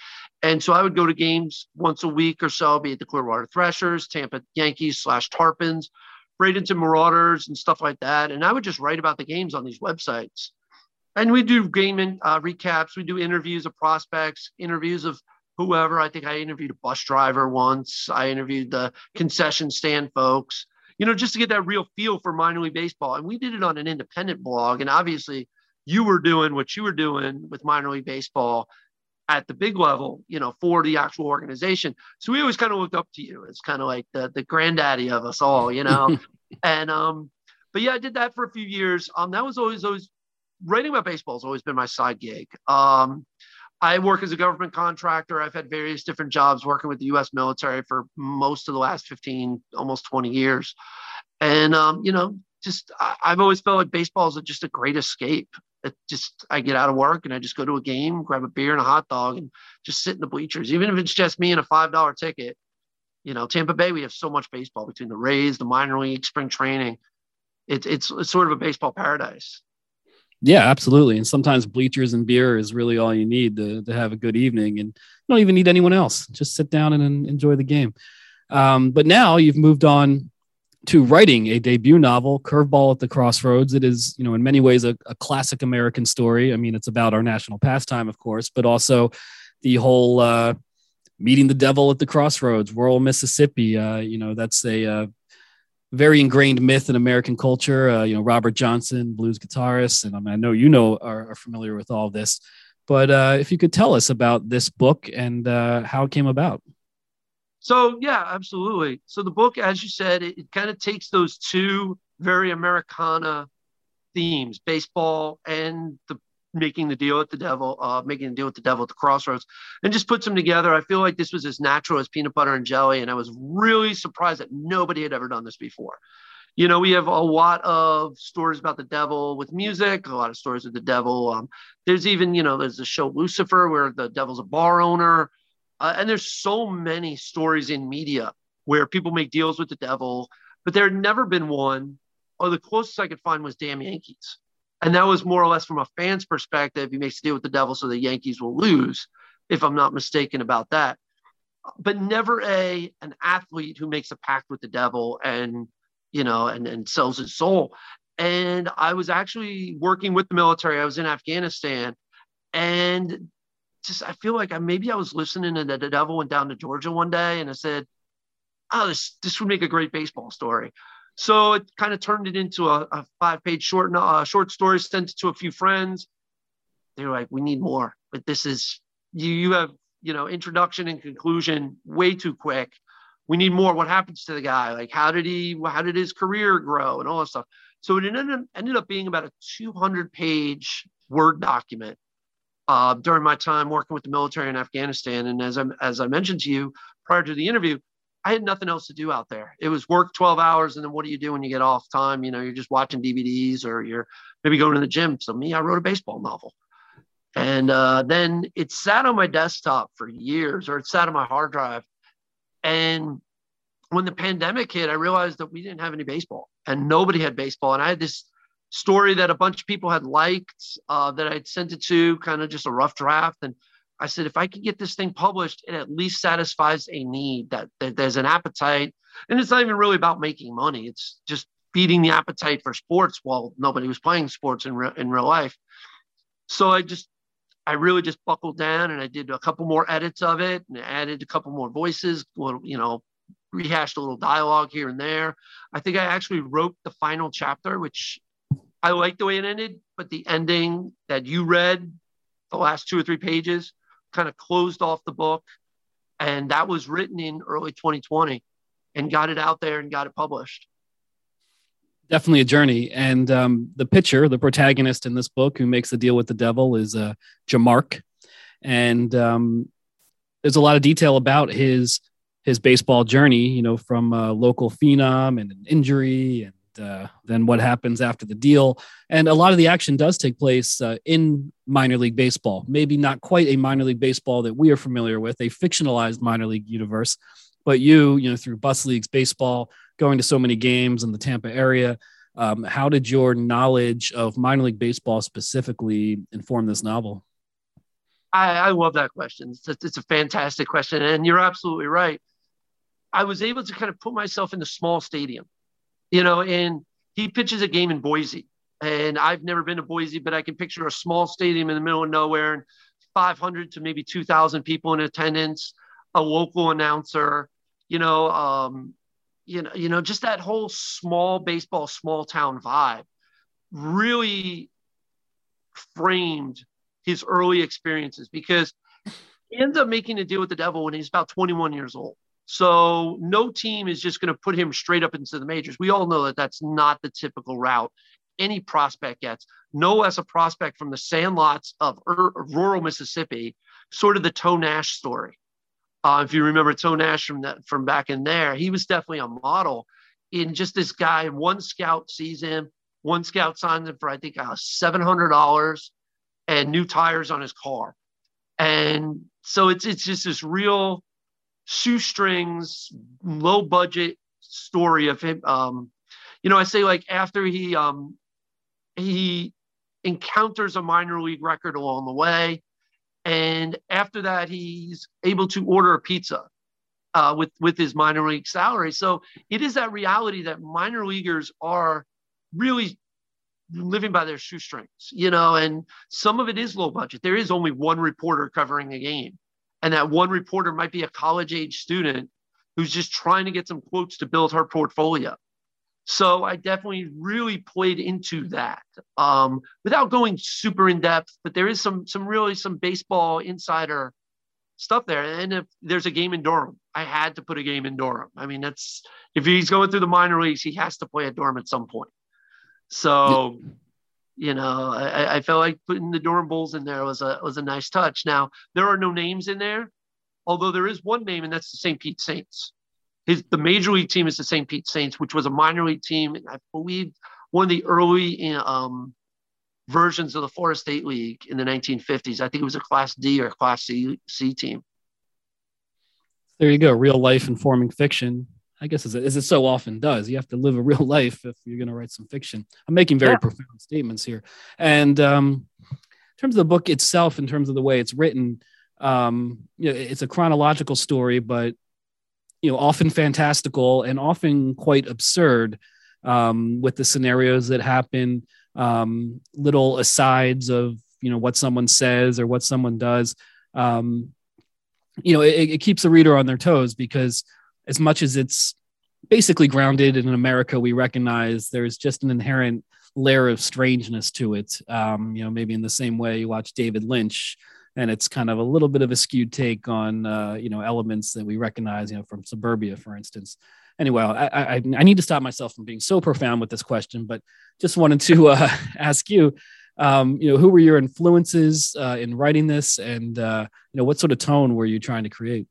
And so I would go to games once a week or so, be it the Clearwater Threshers, Tampa Yankees slash Tarpons, Bradenton Marauders, and stuff like that. And I would just write about the games on these websites. And we do game uh, recaps. We do interviews of prospects, interviews of whoever. I think I interviewed a bus driver once. I interviewed the concession stand folks, you know, just to get that real feel for minor league baseball. And we did it on an independent blog. And obviously, you were doing what you were doing with minor league baseball at the big level, you know, for the actual organization. So we always kind of looked up to you. It's kind of like the the granddaddy of us all, you know. and um, but yeah, I did that for a few years. Um, that was always always writing about baseball has always been my side gig. Um, I work as a government contractor. I've had various different jobs working with the U.S. military for most of the last 15, almost 20 years. And, um, you know, just I, have always felt like baseball is just a great escape. It just I get out of work and I just go to a game, grab a beer and a hot dog, and just sit in the bleachers. Even if it's just me and a five dollar ticket, you know, Tampa Bay we have so much baseball between the Rays, the minor league, spring training. It's it's, it's sort of a baseball paradise. Yeah, absolutely. And sometimes bleachers and beer is really all you need to, to have a good evening. And you don't even need anyone else. Just sit down and, enjoy the game. Um, but now you've moved on to writing a debut novel, Curveball at the Crossroads. It is, you know, in many ways a, a classic American story. I mean, it's about our national pastime, of course, but also the whole uh, meeting the devil at the crossroads, rural Mississippi. Uh, you know, that's a uh, very ingrained myth in American culture. Uh, you know, Robert Johnson, blues guitarist, and I, mean, I know you know are, are, familiar with all this. But uh, if you could tell us about this book and uh, how it came about. So yeah, absolutely. So the book, as you said, it, it kind of takes those two very Americana themes, baseball and the making the deal with the devil, uh, making the deal with the devil at the crossroads, and just puts them together. I feel like this was as natural as peanut butter and jelly, and I was really surprised that nobody had ever done this before. You know, we have a lot of stories about the devil with music, a lot of stories with the devil. Um, there's even, you know, there's the show Lucifer where the devil's a bar owner. Uh, and there's so many stories in media where people make deals with the devil, but there had never been one, or the closest I could find was damn Yankees. And that was more or less from a fan's perspective. He makes a deal with the devil so the Yankees will lose, if I'm not mistaken about that. But never a an athlete who makes a pact with the devil and you know and, and sells his soul. And I was actually working with the military. I was in Afghanistan, and just I feel like I maybe I was listening the, the Devil went down to Georgia one day, and I said, "Oh, this this would make a great baseball story." So it kind of turned it into a, a five page short uh, short story. Sent it to a few friends. They were like, "We need more," but this is you you have you know introduction and conclusion way too quick. We need more. What happens to the guy? Like, how did he? How did his career grow and all that stuff? So it ended, ended up being about a 200 page Word document uh, during my time working with the military in Afghanistan. And as I, as I mentioned to you prior to the interview, I had nothing else to do out there. It was work 12 hours. And then what do you do when you get off time? You know, you're just watching DVDs or you're maybe going to the gym. So me, I wrote a baseball novel. And uh, then it sat on my desktop for years or it sat on my hard drive. And when the pandemic hit, I realized that we didn't have any baseball and nobody had baseball. And I had this story that a bunch of people had liked uh, that I'd sent it to, kind of just a rough draft. And I said, if I could get this thing published, it at least satisfies a need that, that there's an appetite. And it's not even really about making money. It's just feeding the appetite for sports while nobody was playing sports in, re- in real life. So I just, I really just buckled down and I did a couple more edits of it and added a couple more voices, little, you know, rehashed a little dialogue here and there. I think I actually wrote the final chapter, which I like the way it ended, but the ending that you read, the last two or three pages, kind of closed off the book. And that was written in early 2020 and got it out there and got it published. Definitely a journey. And um, the pitcher, the protagonist in this book who makes the deal with the devil is uh, Jamark. And um, there's a lot of detail about his his baseball journey, you know, from a local phenom and an injury and uh, then what happens after the deal. And a lot of the action does take place uh, in minor league baseball. Maybe not quite a minor league baseball that we are familiar with, a fictionalized minor league universe. But you, you know, through bus leagues baseball, going to so many games in the Tampa area, um, how did your knowledge of minor league baseball specifically inform this novel? I, I love that question. It's a, it's a fantastic question, and you're absolutely right. I was able to kind of put myself in the small stadium, you know, and he pitches a game in Boise. And I've never been to Boise, but I can picture a small stadium in the middle of nowhere and 500 to maybe 2,000 people in attendance, a local announcer, you know, um, you know, you know, just that whole small baseball, small town vibe really framed his early experiences because he ends up making a deal with the devil when he's about 21 years old. So no team is just going to put him straight up into the majors. We all know that that's not the typical route any prospect gets. No as a prospect from the sandlots of rural Mississippi, sort of the Toe Nash story. Uh, if you remember Toe Nash from that from back in there, he was definitely a model in just this guy. One scout sees him, one scout signs him for I think uh, seven hundred dollars and new tires on his car, and so it's it's just this real shoestrings, low budget story of him. Um, you know, I say like after he um, he encounters a minor league record along the way and after that, he's able to order a pizza uh, with with his minor league salary. So it is that reality that minor leaguers are really living by their shoestrings, you know. And some of it is low budget. There is only one reporter covering a game, and that one reporter might be a college age student who's just trying to get some quotes to build her portfolio. So I definitely really played into that um, without going super in depth, but there is some some really some baseball insider stuff there. And if there's a game in Durham, I had to put a game in Durham. I mean, that's if he's going through the minor leagues, he has to play at Durham at some point. So, you know, I, I felt like putting the Durham Bulls in there was a was a nice touch. Now there are no names in there, although there is one name, and that's the St. Pete Saints his the major league team is the St. Pete Saints, which was a minor league team. I believe one of the early um, versions of the Florida State League in the 1950s. I think it was a Class D or a Class C, C team. There you go, real life informing fiction. I guess as it, as it so often does, you have to live a real life if you're going to write some fiction. I'm making very yeah. profound statements here, and um, in terms of the book itself, in terms of the way it's written, um, you know, it's a chronological story, but you know often fantastical and often quite absurd um, with the scenarios that happen um, little asides of you know what someone says or what someone does um, you know it, it keeps the reader on their toes because as much as it's basically grounded in america we recognize there's just an inherent layer of strangeness to it. Um, you know maybe in the same way you watch david lynch and it's kind of a little bit of a skewed take on uh, you know elements that we recognize you know from suburbia for instance. Anyway I, I, I need to stop myself from being so profound with this question but just wanted to uh, ask you um, you know who were your influences uh, in writing this? And uh, you know what sort of tone were you trying to create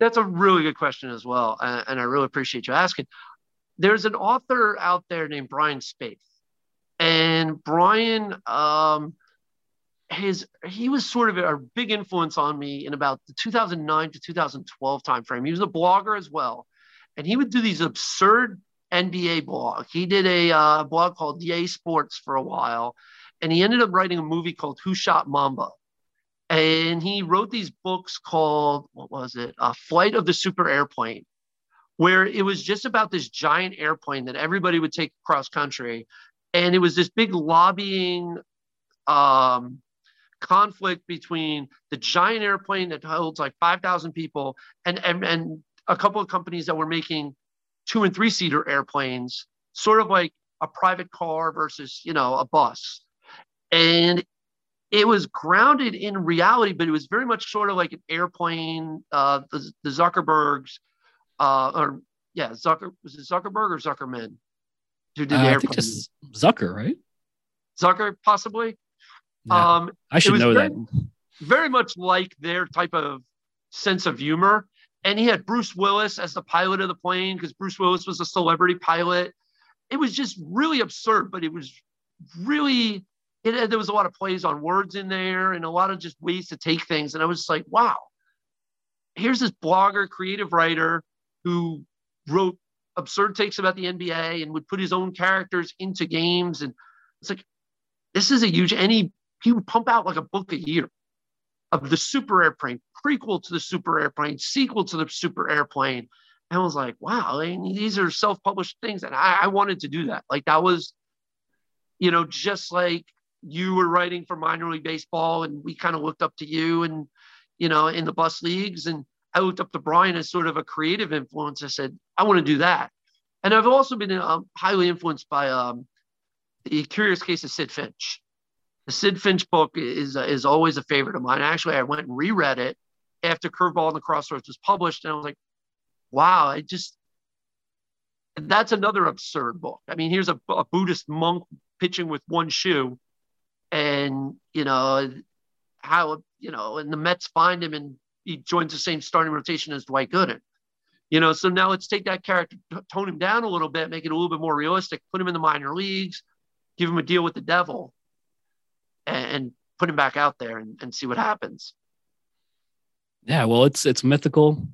that's a really good question as well and i really appreciate you asking there's an author out there named brian spaeth and brian um, his he was sort of a big influence on me in about the 2009 to 2012 timeframe. He was a blogger as well, and he would do these absurd NBA blog. He did a uh, blog called Yay Sports for a while, and he ended up writing a movie called Who Shot Mamba. And he wrote these books called what was it? Uh, Flight of the Super Airplane, where it was just about this giant airplane that everybody would take across country, and it was this big lobbying um, conflict between the giant airplane that holds like 5,000 people and, and, and a couple of companies that were making two and three seater airplanes, sort of like a private car versus, you know, a bus. And it was grounded in reality, but it was very much sort of like an airplane. Uh, the, the Zuckerbergs, uh, or yeah, Zucker was it Zuckerberg or Zuckerman? Who did uh, I think just Zucker, right? Zucker, possibly. Yeah, um, I should know very, that. Very much like their type of sense of humor. And he had Bruce Willis as the pilot of the plane because Bruce Willis was a celebrity pilot. it was just really absurd, but it was really it, there was a lot of plays on words in there and a lot of just ways to take things. And I was just like, wow, here's this blogger, creative writer who wrote absurd takes about the NBA and would put his own characters into games. And it's like, this is a huge, any, he would pump out like a book a year of the super airplane, prequel to the super airplane, sequel to the super airplane. And I was like, wow, I mean, these are self published things. And I, I wanted to do that. Like, that was, you know, just like you were writing for minor league baseball and we kind of looked up to you and you know in the bus leagues. And i looked up to brian as sort of a creative influence. I said i want to do that. And i've also been um, highly influenced by um, the curious case of sid finch. The sid finch book is uh, is always a favorite of mine. Actually i went and reread it after curveball and the crossroads was published and i was like wow i just that's another absurd book. I mean here's a, a buddhist monk pitching with one shoe and you know how you know, and the Mets find him and he joins the same starting rotation as Dwight Gooden. You know, so now let's take that character, tone him down a little bit, make it a little bit more realistic, put him in the minor leagues, give him a deal with the devil, and, and put him back out there and, and see what happens. Yeah, well, it's it's mythical,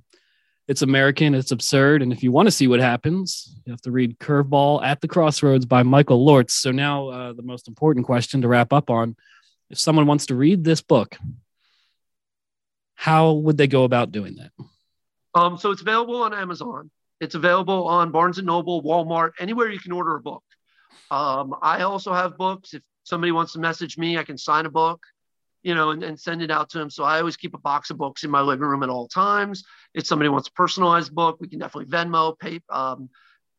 it's American, it's absurd, and if you want to see what happens, you have to read Curveball at the Crossroads by Michael Lortz. So now, uh, the most important question to wrap up on: if someone wants to read this book, how would they go about doing that? Um, so it's available on Amazon. It's available on Barnes and Noble, Walmart, anywhere you can order a book. Um, I also have books. If somebody wants to message me, I can sign a book, you know, and, and send it out to them. So I always keep a box of books in my living room at all times. If somebody wants a personalized book, we can definitely Venmo, pay, um,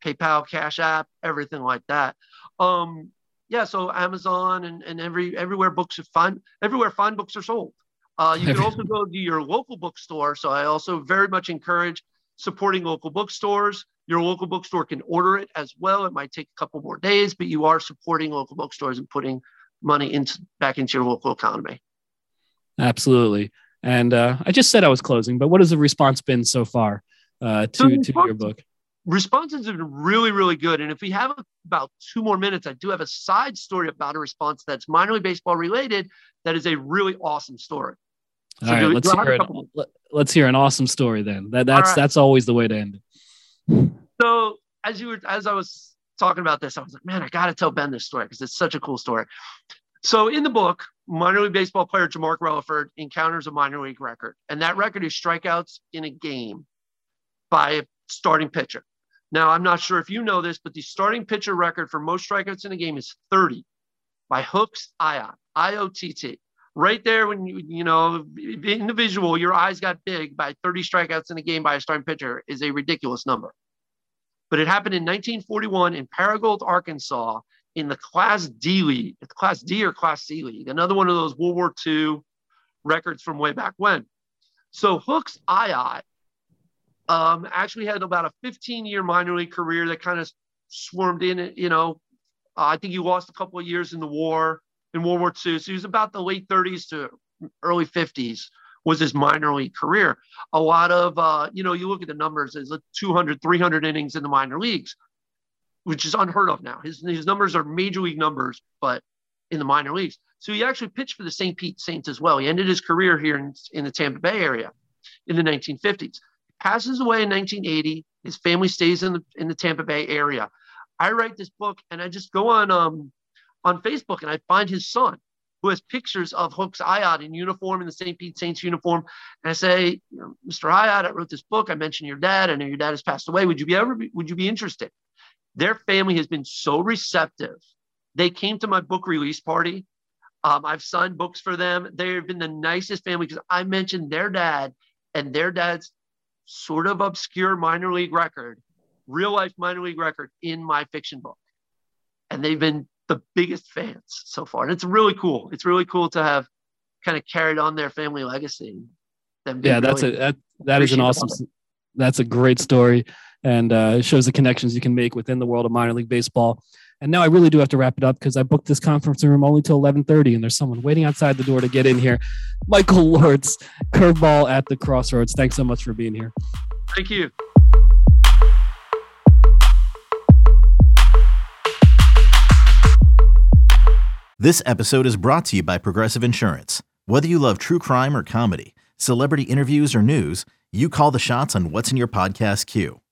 PayPal, Cash App, everything like that. Um, yeah, so Amazon and, and every everywhere books are fine, everywhere fine books are sold. Uh, you can also go to your local bookstore. So I also very much encourage supporting local bookstores. Your local bookstore can order it as well. It might take a couple more days, but you are supporting local bookstores and putting money into back into your local economy. Absolutely. And uh, I just said I was closing, but what has the response been so far uh, to, to your book? responses have been really, really good. And if we have about two more minutes, I do have a side story about a response that's minor league baseball related. That is a really awesome story. So All right, do, let's, do hear an, let's hear an awesome story then. That that's right. that's always the way to end it. So as you were as I was talking about this, I was like, man, I got to tell Ben this story because it's such a cool story. So in the book, minor league baseball player Jamark Relaford encounters a minor league record, and that record is strikeouts in a game by a starting pitcher. Now, I'm not sure if you know this, but the starting pitcher record for most strikeouts in a game is 30 by Hooks Iott, I O T T. Right there, when you, you know, in the visual, your eyes got big by 30 strikeouts in a game by a starting pitcher is a ridiculous number. But it happened in 1941 in Paragould, Arkansas, in the Class D League, Class D or Class C League, another one of those World War II records from way back when. So Hooks Iott um, actually had about a 15 year minor league career that kind of swarmed in. You know, uh, I think he lost a couple of years in the war, in World War II. So he was about the late 30s to early 50s was his minor league career. A lot of, uh, you know, you look at the numbers, there's 200, 300 innings in the minor leagues, which is unheard of now. His, his numbers are major league numbers, but in the minor leagues. So he actually pitched for the St. Pete Saints as well. He ended his career here in, in the Tampa Bay area in the 1950s passes away in 1980. His family stays in the in the Tampa Bay area. I write this book and I just go on um on Facebook and I find his son who has pictures of Hooks Iott in uniform in the St. Pete Saints uniform. And I say, Mr. Iott, I wrote this book. I mentioned your dad. I know your dad has passed away. Would you be ever would you be interested? Their family has been so receptive. They came to my book release party. Um, I've signed books for them. They've been the nicest family because I mentioned their dad and their dad's sort of obscure minor league record, real life minor league record in my fiction book. And they've been the biggest fans so far. And it's really cool. It's really cool to have kind of carried on their family legacy. Yeah, that's really a that that is an awesome that's a great story and uh, it shows the connections you can make within the world of minor league baseball. And now I really do have to wrap it up because I booked this conference room only till 11:30, and there's someone waiting outside the door to get in here. Michael Lortz, curveball at the crossroads. Thanks so much for being here. Thank you. This episode is brought to you by Progressive Insurance. Whether you love true crime or comedy, celebrity interviews or news, you call the shots on what's in your podcast queue.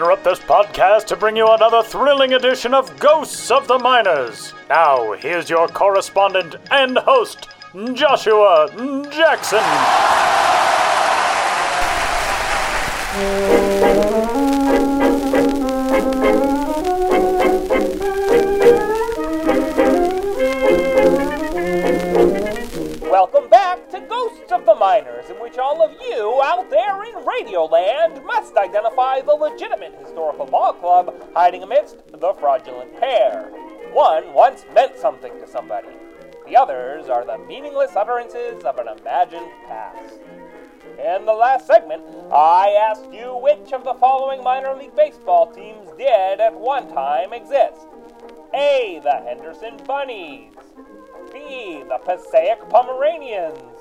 Interrupt this podcast to bring you another thrilling edition of Ghosts of the Minors. Now, here's your correspondent and host, Joshua Jackson. Minors, in which all of you out there in Radioland must identify the legitimate historical ball club hiding amidst the fraudulent pair. One once meant something to somebody. The others are the meaningless utterances of an imagined past. In the last segment, I asked you which of the following minor league baseball teams did at one time exist. A. The Henderson Bunnies. B. The Passaic Pomeranians.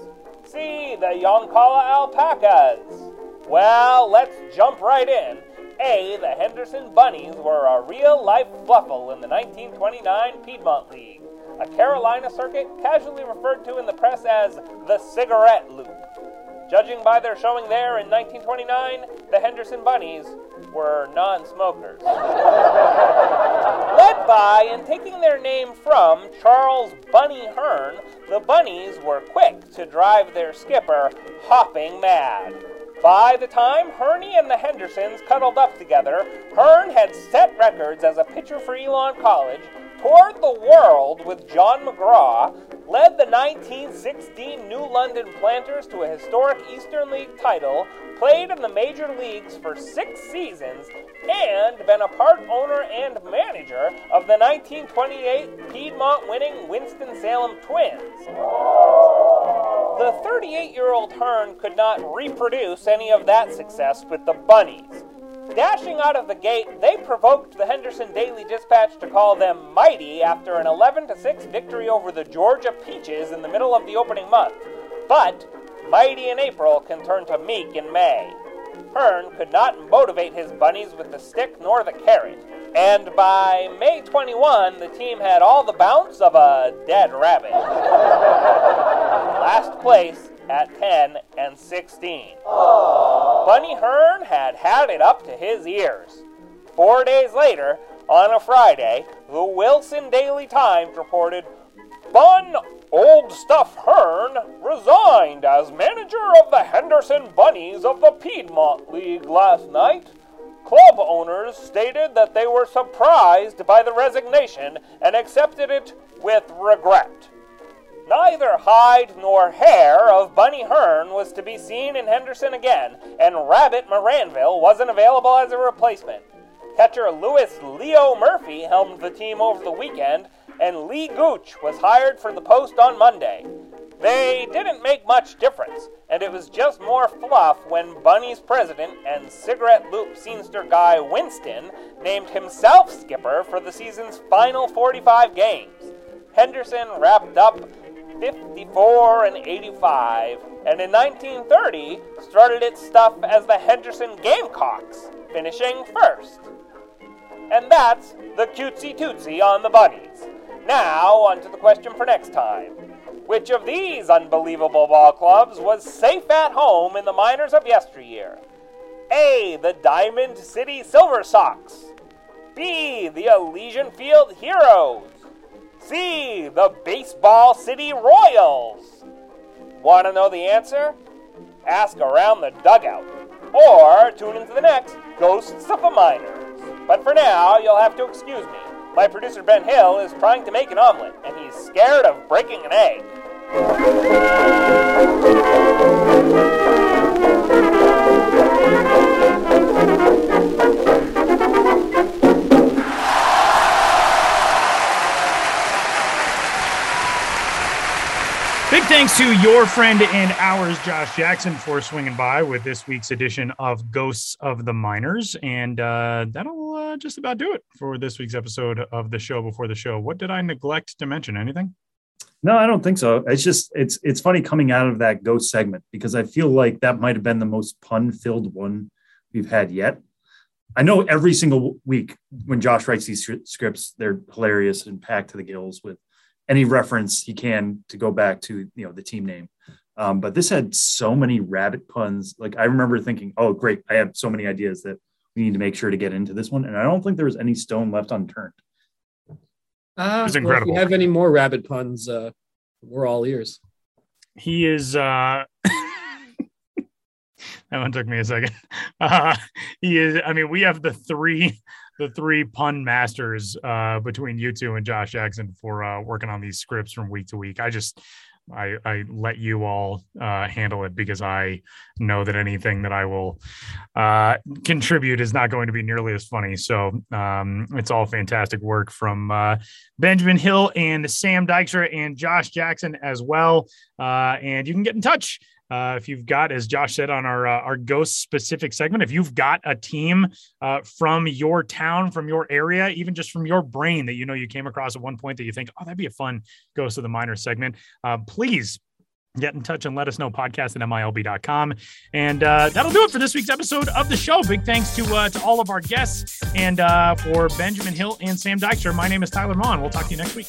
C. The Yoncalla Alpacas. Well, let's jump right in. A. The Henderson Bunnies were a real life fluffle in the 1929 Piedmont League, a Carolina circuit casually referred to in the press as the cigarette loop. Judging by their showing there in 1929, the Henderson Bunnies were non smokers. Led by and taking their name from Charles Bunny Hearn, the Bunnies were quick to drive their skipper hopping mad. By the time Herney and the Hendersons cuddled up together, Hearn had set records as a pitcher for Elon College, toured the world with John McGraw, led the 1916 New London Planters to a historic Eastern League title, played in the major leagues for six seasons, and been a part owner and manager of the 1928 Piedmont winning Winston-Salem Twins. The 38 year old Hearn could not reproduce any of that success with the Bunnies. Dashing out of the gate, they provoked the Henderson Daily Dispatch to call them mighty after an 11 6 victory over the Georgia Peaches in the middle of the opening month. But mighty in April can turn to meek in May. Hearn could not motivate his bunnies with the stick nor the carrot, and by May 21, the team had all the bounce of a dead rabbit. Last place at 10 and 16. Bunny Hearn had had it up to his ears. Four days later, on a Friday, the Wilson Daily Times reported Bun Old Stuff Hearn resigned as manager of the Henderson Bunnies of the Piedmont League last night. Club owners stated that they were surprised by the resignation and accepted it with regret. Neither hide nor hair of Bunny Hearn was to be seen in Henderson again, and Rabbit Maranville wasn't available as a replacement. Catcher Lewis Leo Murphy helmed the team over the weekend, and Lee Gooch was hired for the post on Monday. They didn't make much difference, and it was just more fluff when Bunny's president and cigarette loop scenester guy Winston named himself skipper for the season's final 45 games. Henderson wrapped up 54 and 85, and in 1930 started its stuff as the Henderson Gamecocks, finishing first. And that's the cutesy tootsie on the bunnies. Now, on to the question for next time. Which of these unbelievable ball clubs was safe at home in the minors of yesteryear? A. The Diamond City Silver Sox. B. The Elysian Field Heroes. C. The Baseball City Royals. Want to know the answer? Ask around the dugout. Or tune into the next Ghosts of the Minors. But for now, you'll have to excuse me. My producer Ben Hill is trying to make an omelet, and he's scared of breaking an egg. To your friend and ours, Josh Jackson, for swinging by with this week's edition of Ghosts of the Minors. And uh, that'll uh, just about do it for this week's episode of the show before the show. What did I neglect to mention? Anything? No, I don't think so. It's just it's it's funny coming out of that ghost segment because I feel like that might have been the most pun filled one we've had yet. I know every single week when Josh writes these scripts, they're hilarious and packed to the gills with any reference he can to go back to you know the team name. Um, but this had so many rabbit puns. Like I remember thinking, oh great, I have so many ideas that we need to make sure to get into this one. And I don't think there was any stone left unturned. Uh, It's incredible. Well, if you have any more rabbit puns, uh, we're all ears. He is. uh That one took me a second. Uh, he is. I mean, we have the three, the three pun masters uh, between you two and Josh Jackson for uh, working on these scripts from week to week. I just, I, I let you all uh, handle it because I know that anything that I will uh, contribute is not going to be nearly as funny. So um, it's all fantastic work from uh, Benjamin Hill and Sam Dykstra and Josh Jackson as well. Uh, and you can get in touch uh, if you've got, as Josh said on our uh, our ghost specific segment, if you've got a team uh, from your town, from your area, even just from your brain that you know you came across at one point that you think, oh, that'd be a fun ghost of the minor segment, uh, please get in touch and let us know podcast at milb.com and uh, that'll do it for this week's episode of the show. Big thanks to uh, to all of our guests and uh, for benjamin hill and sam dykstra. My name is tyler Maun. we'll talk to you next week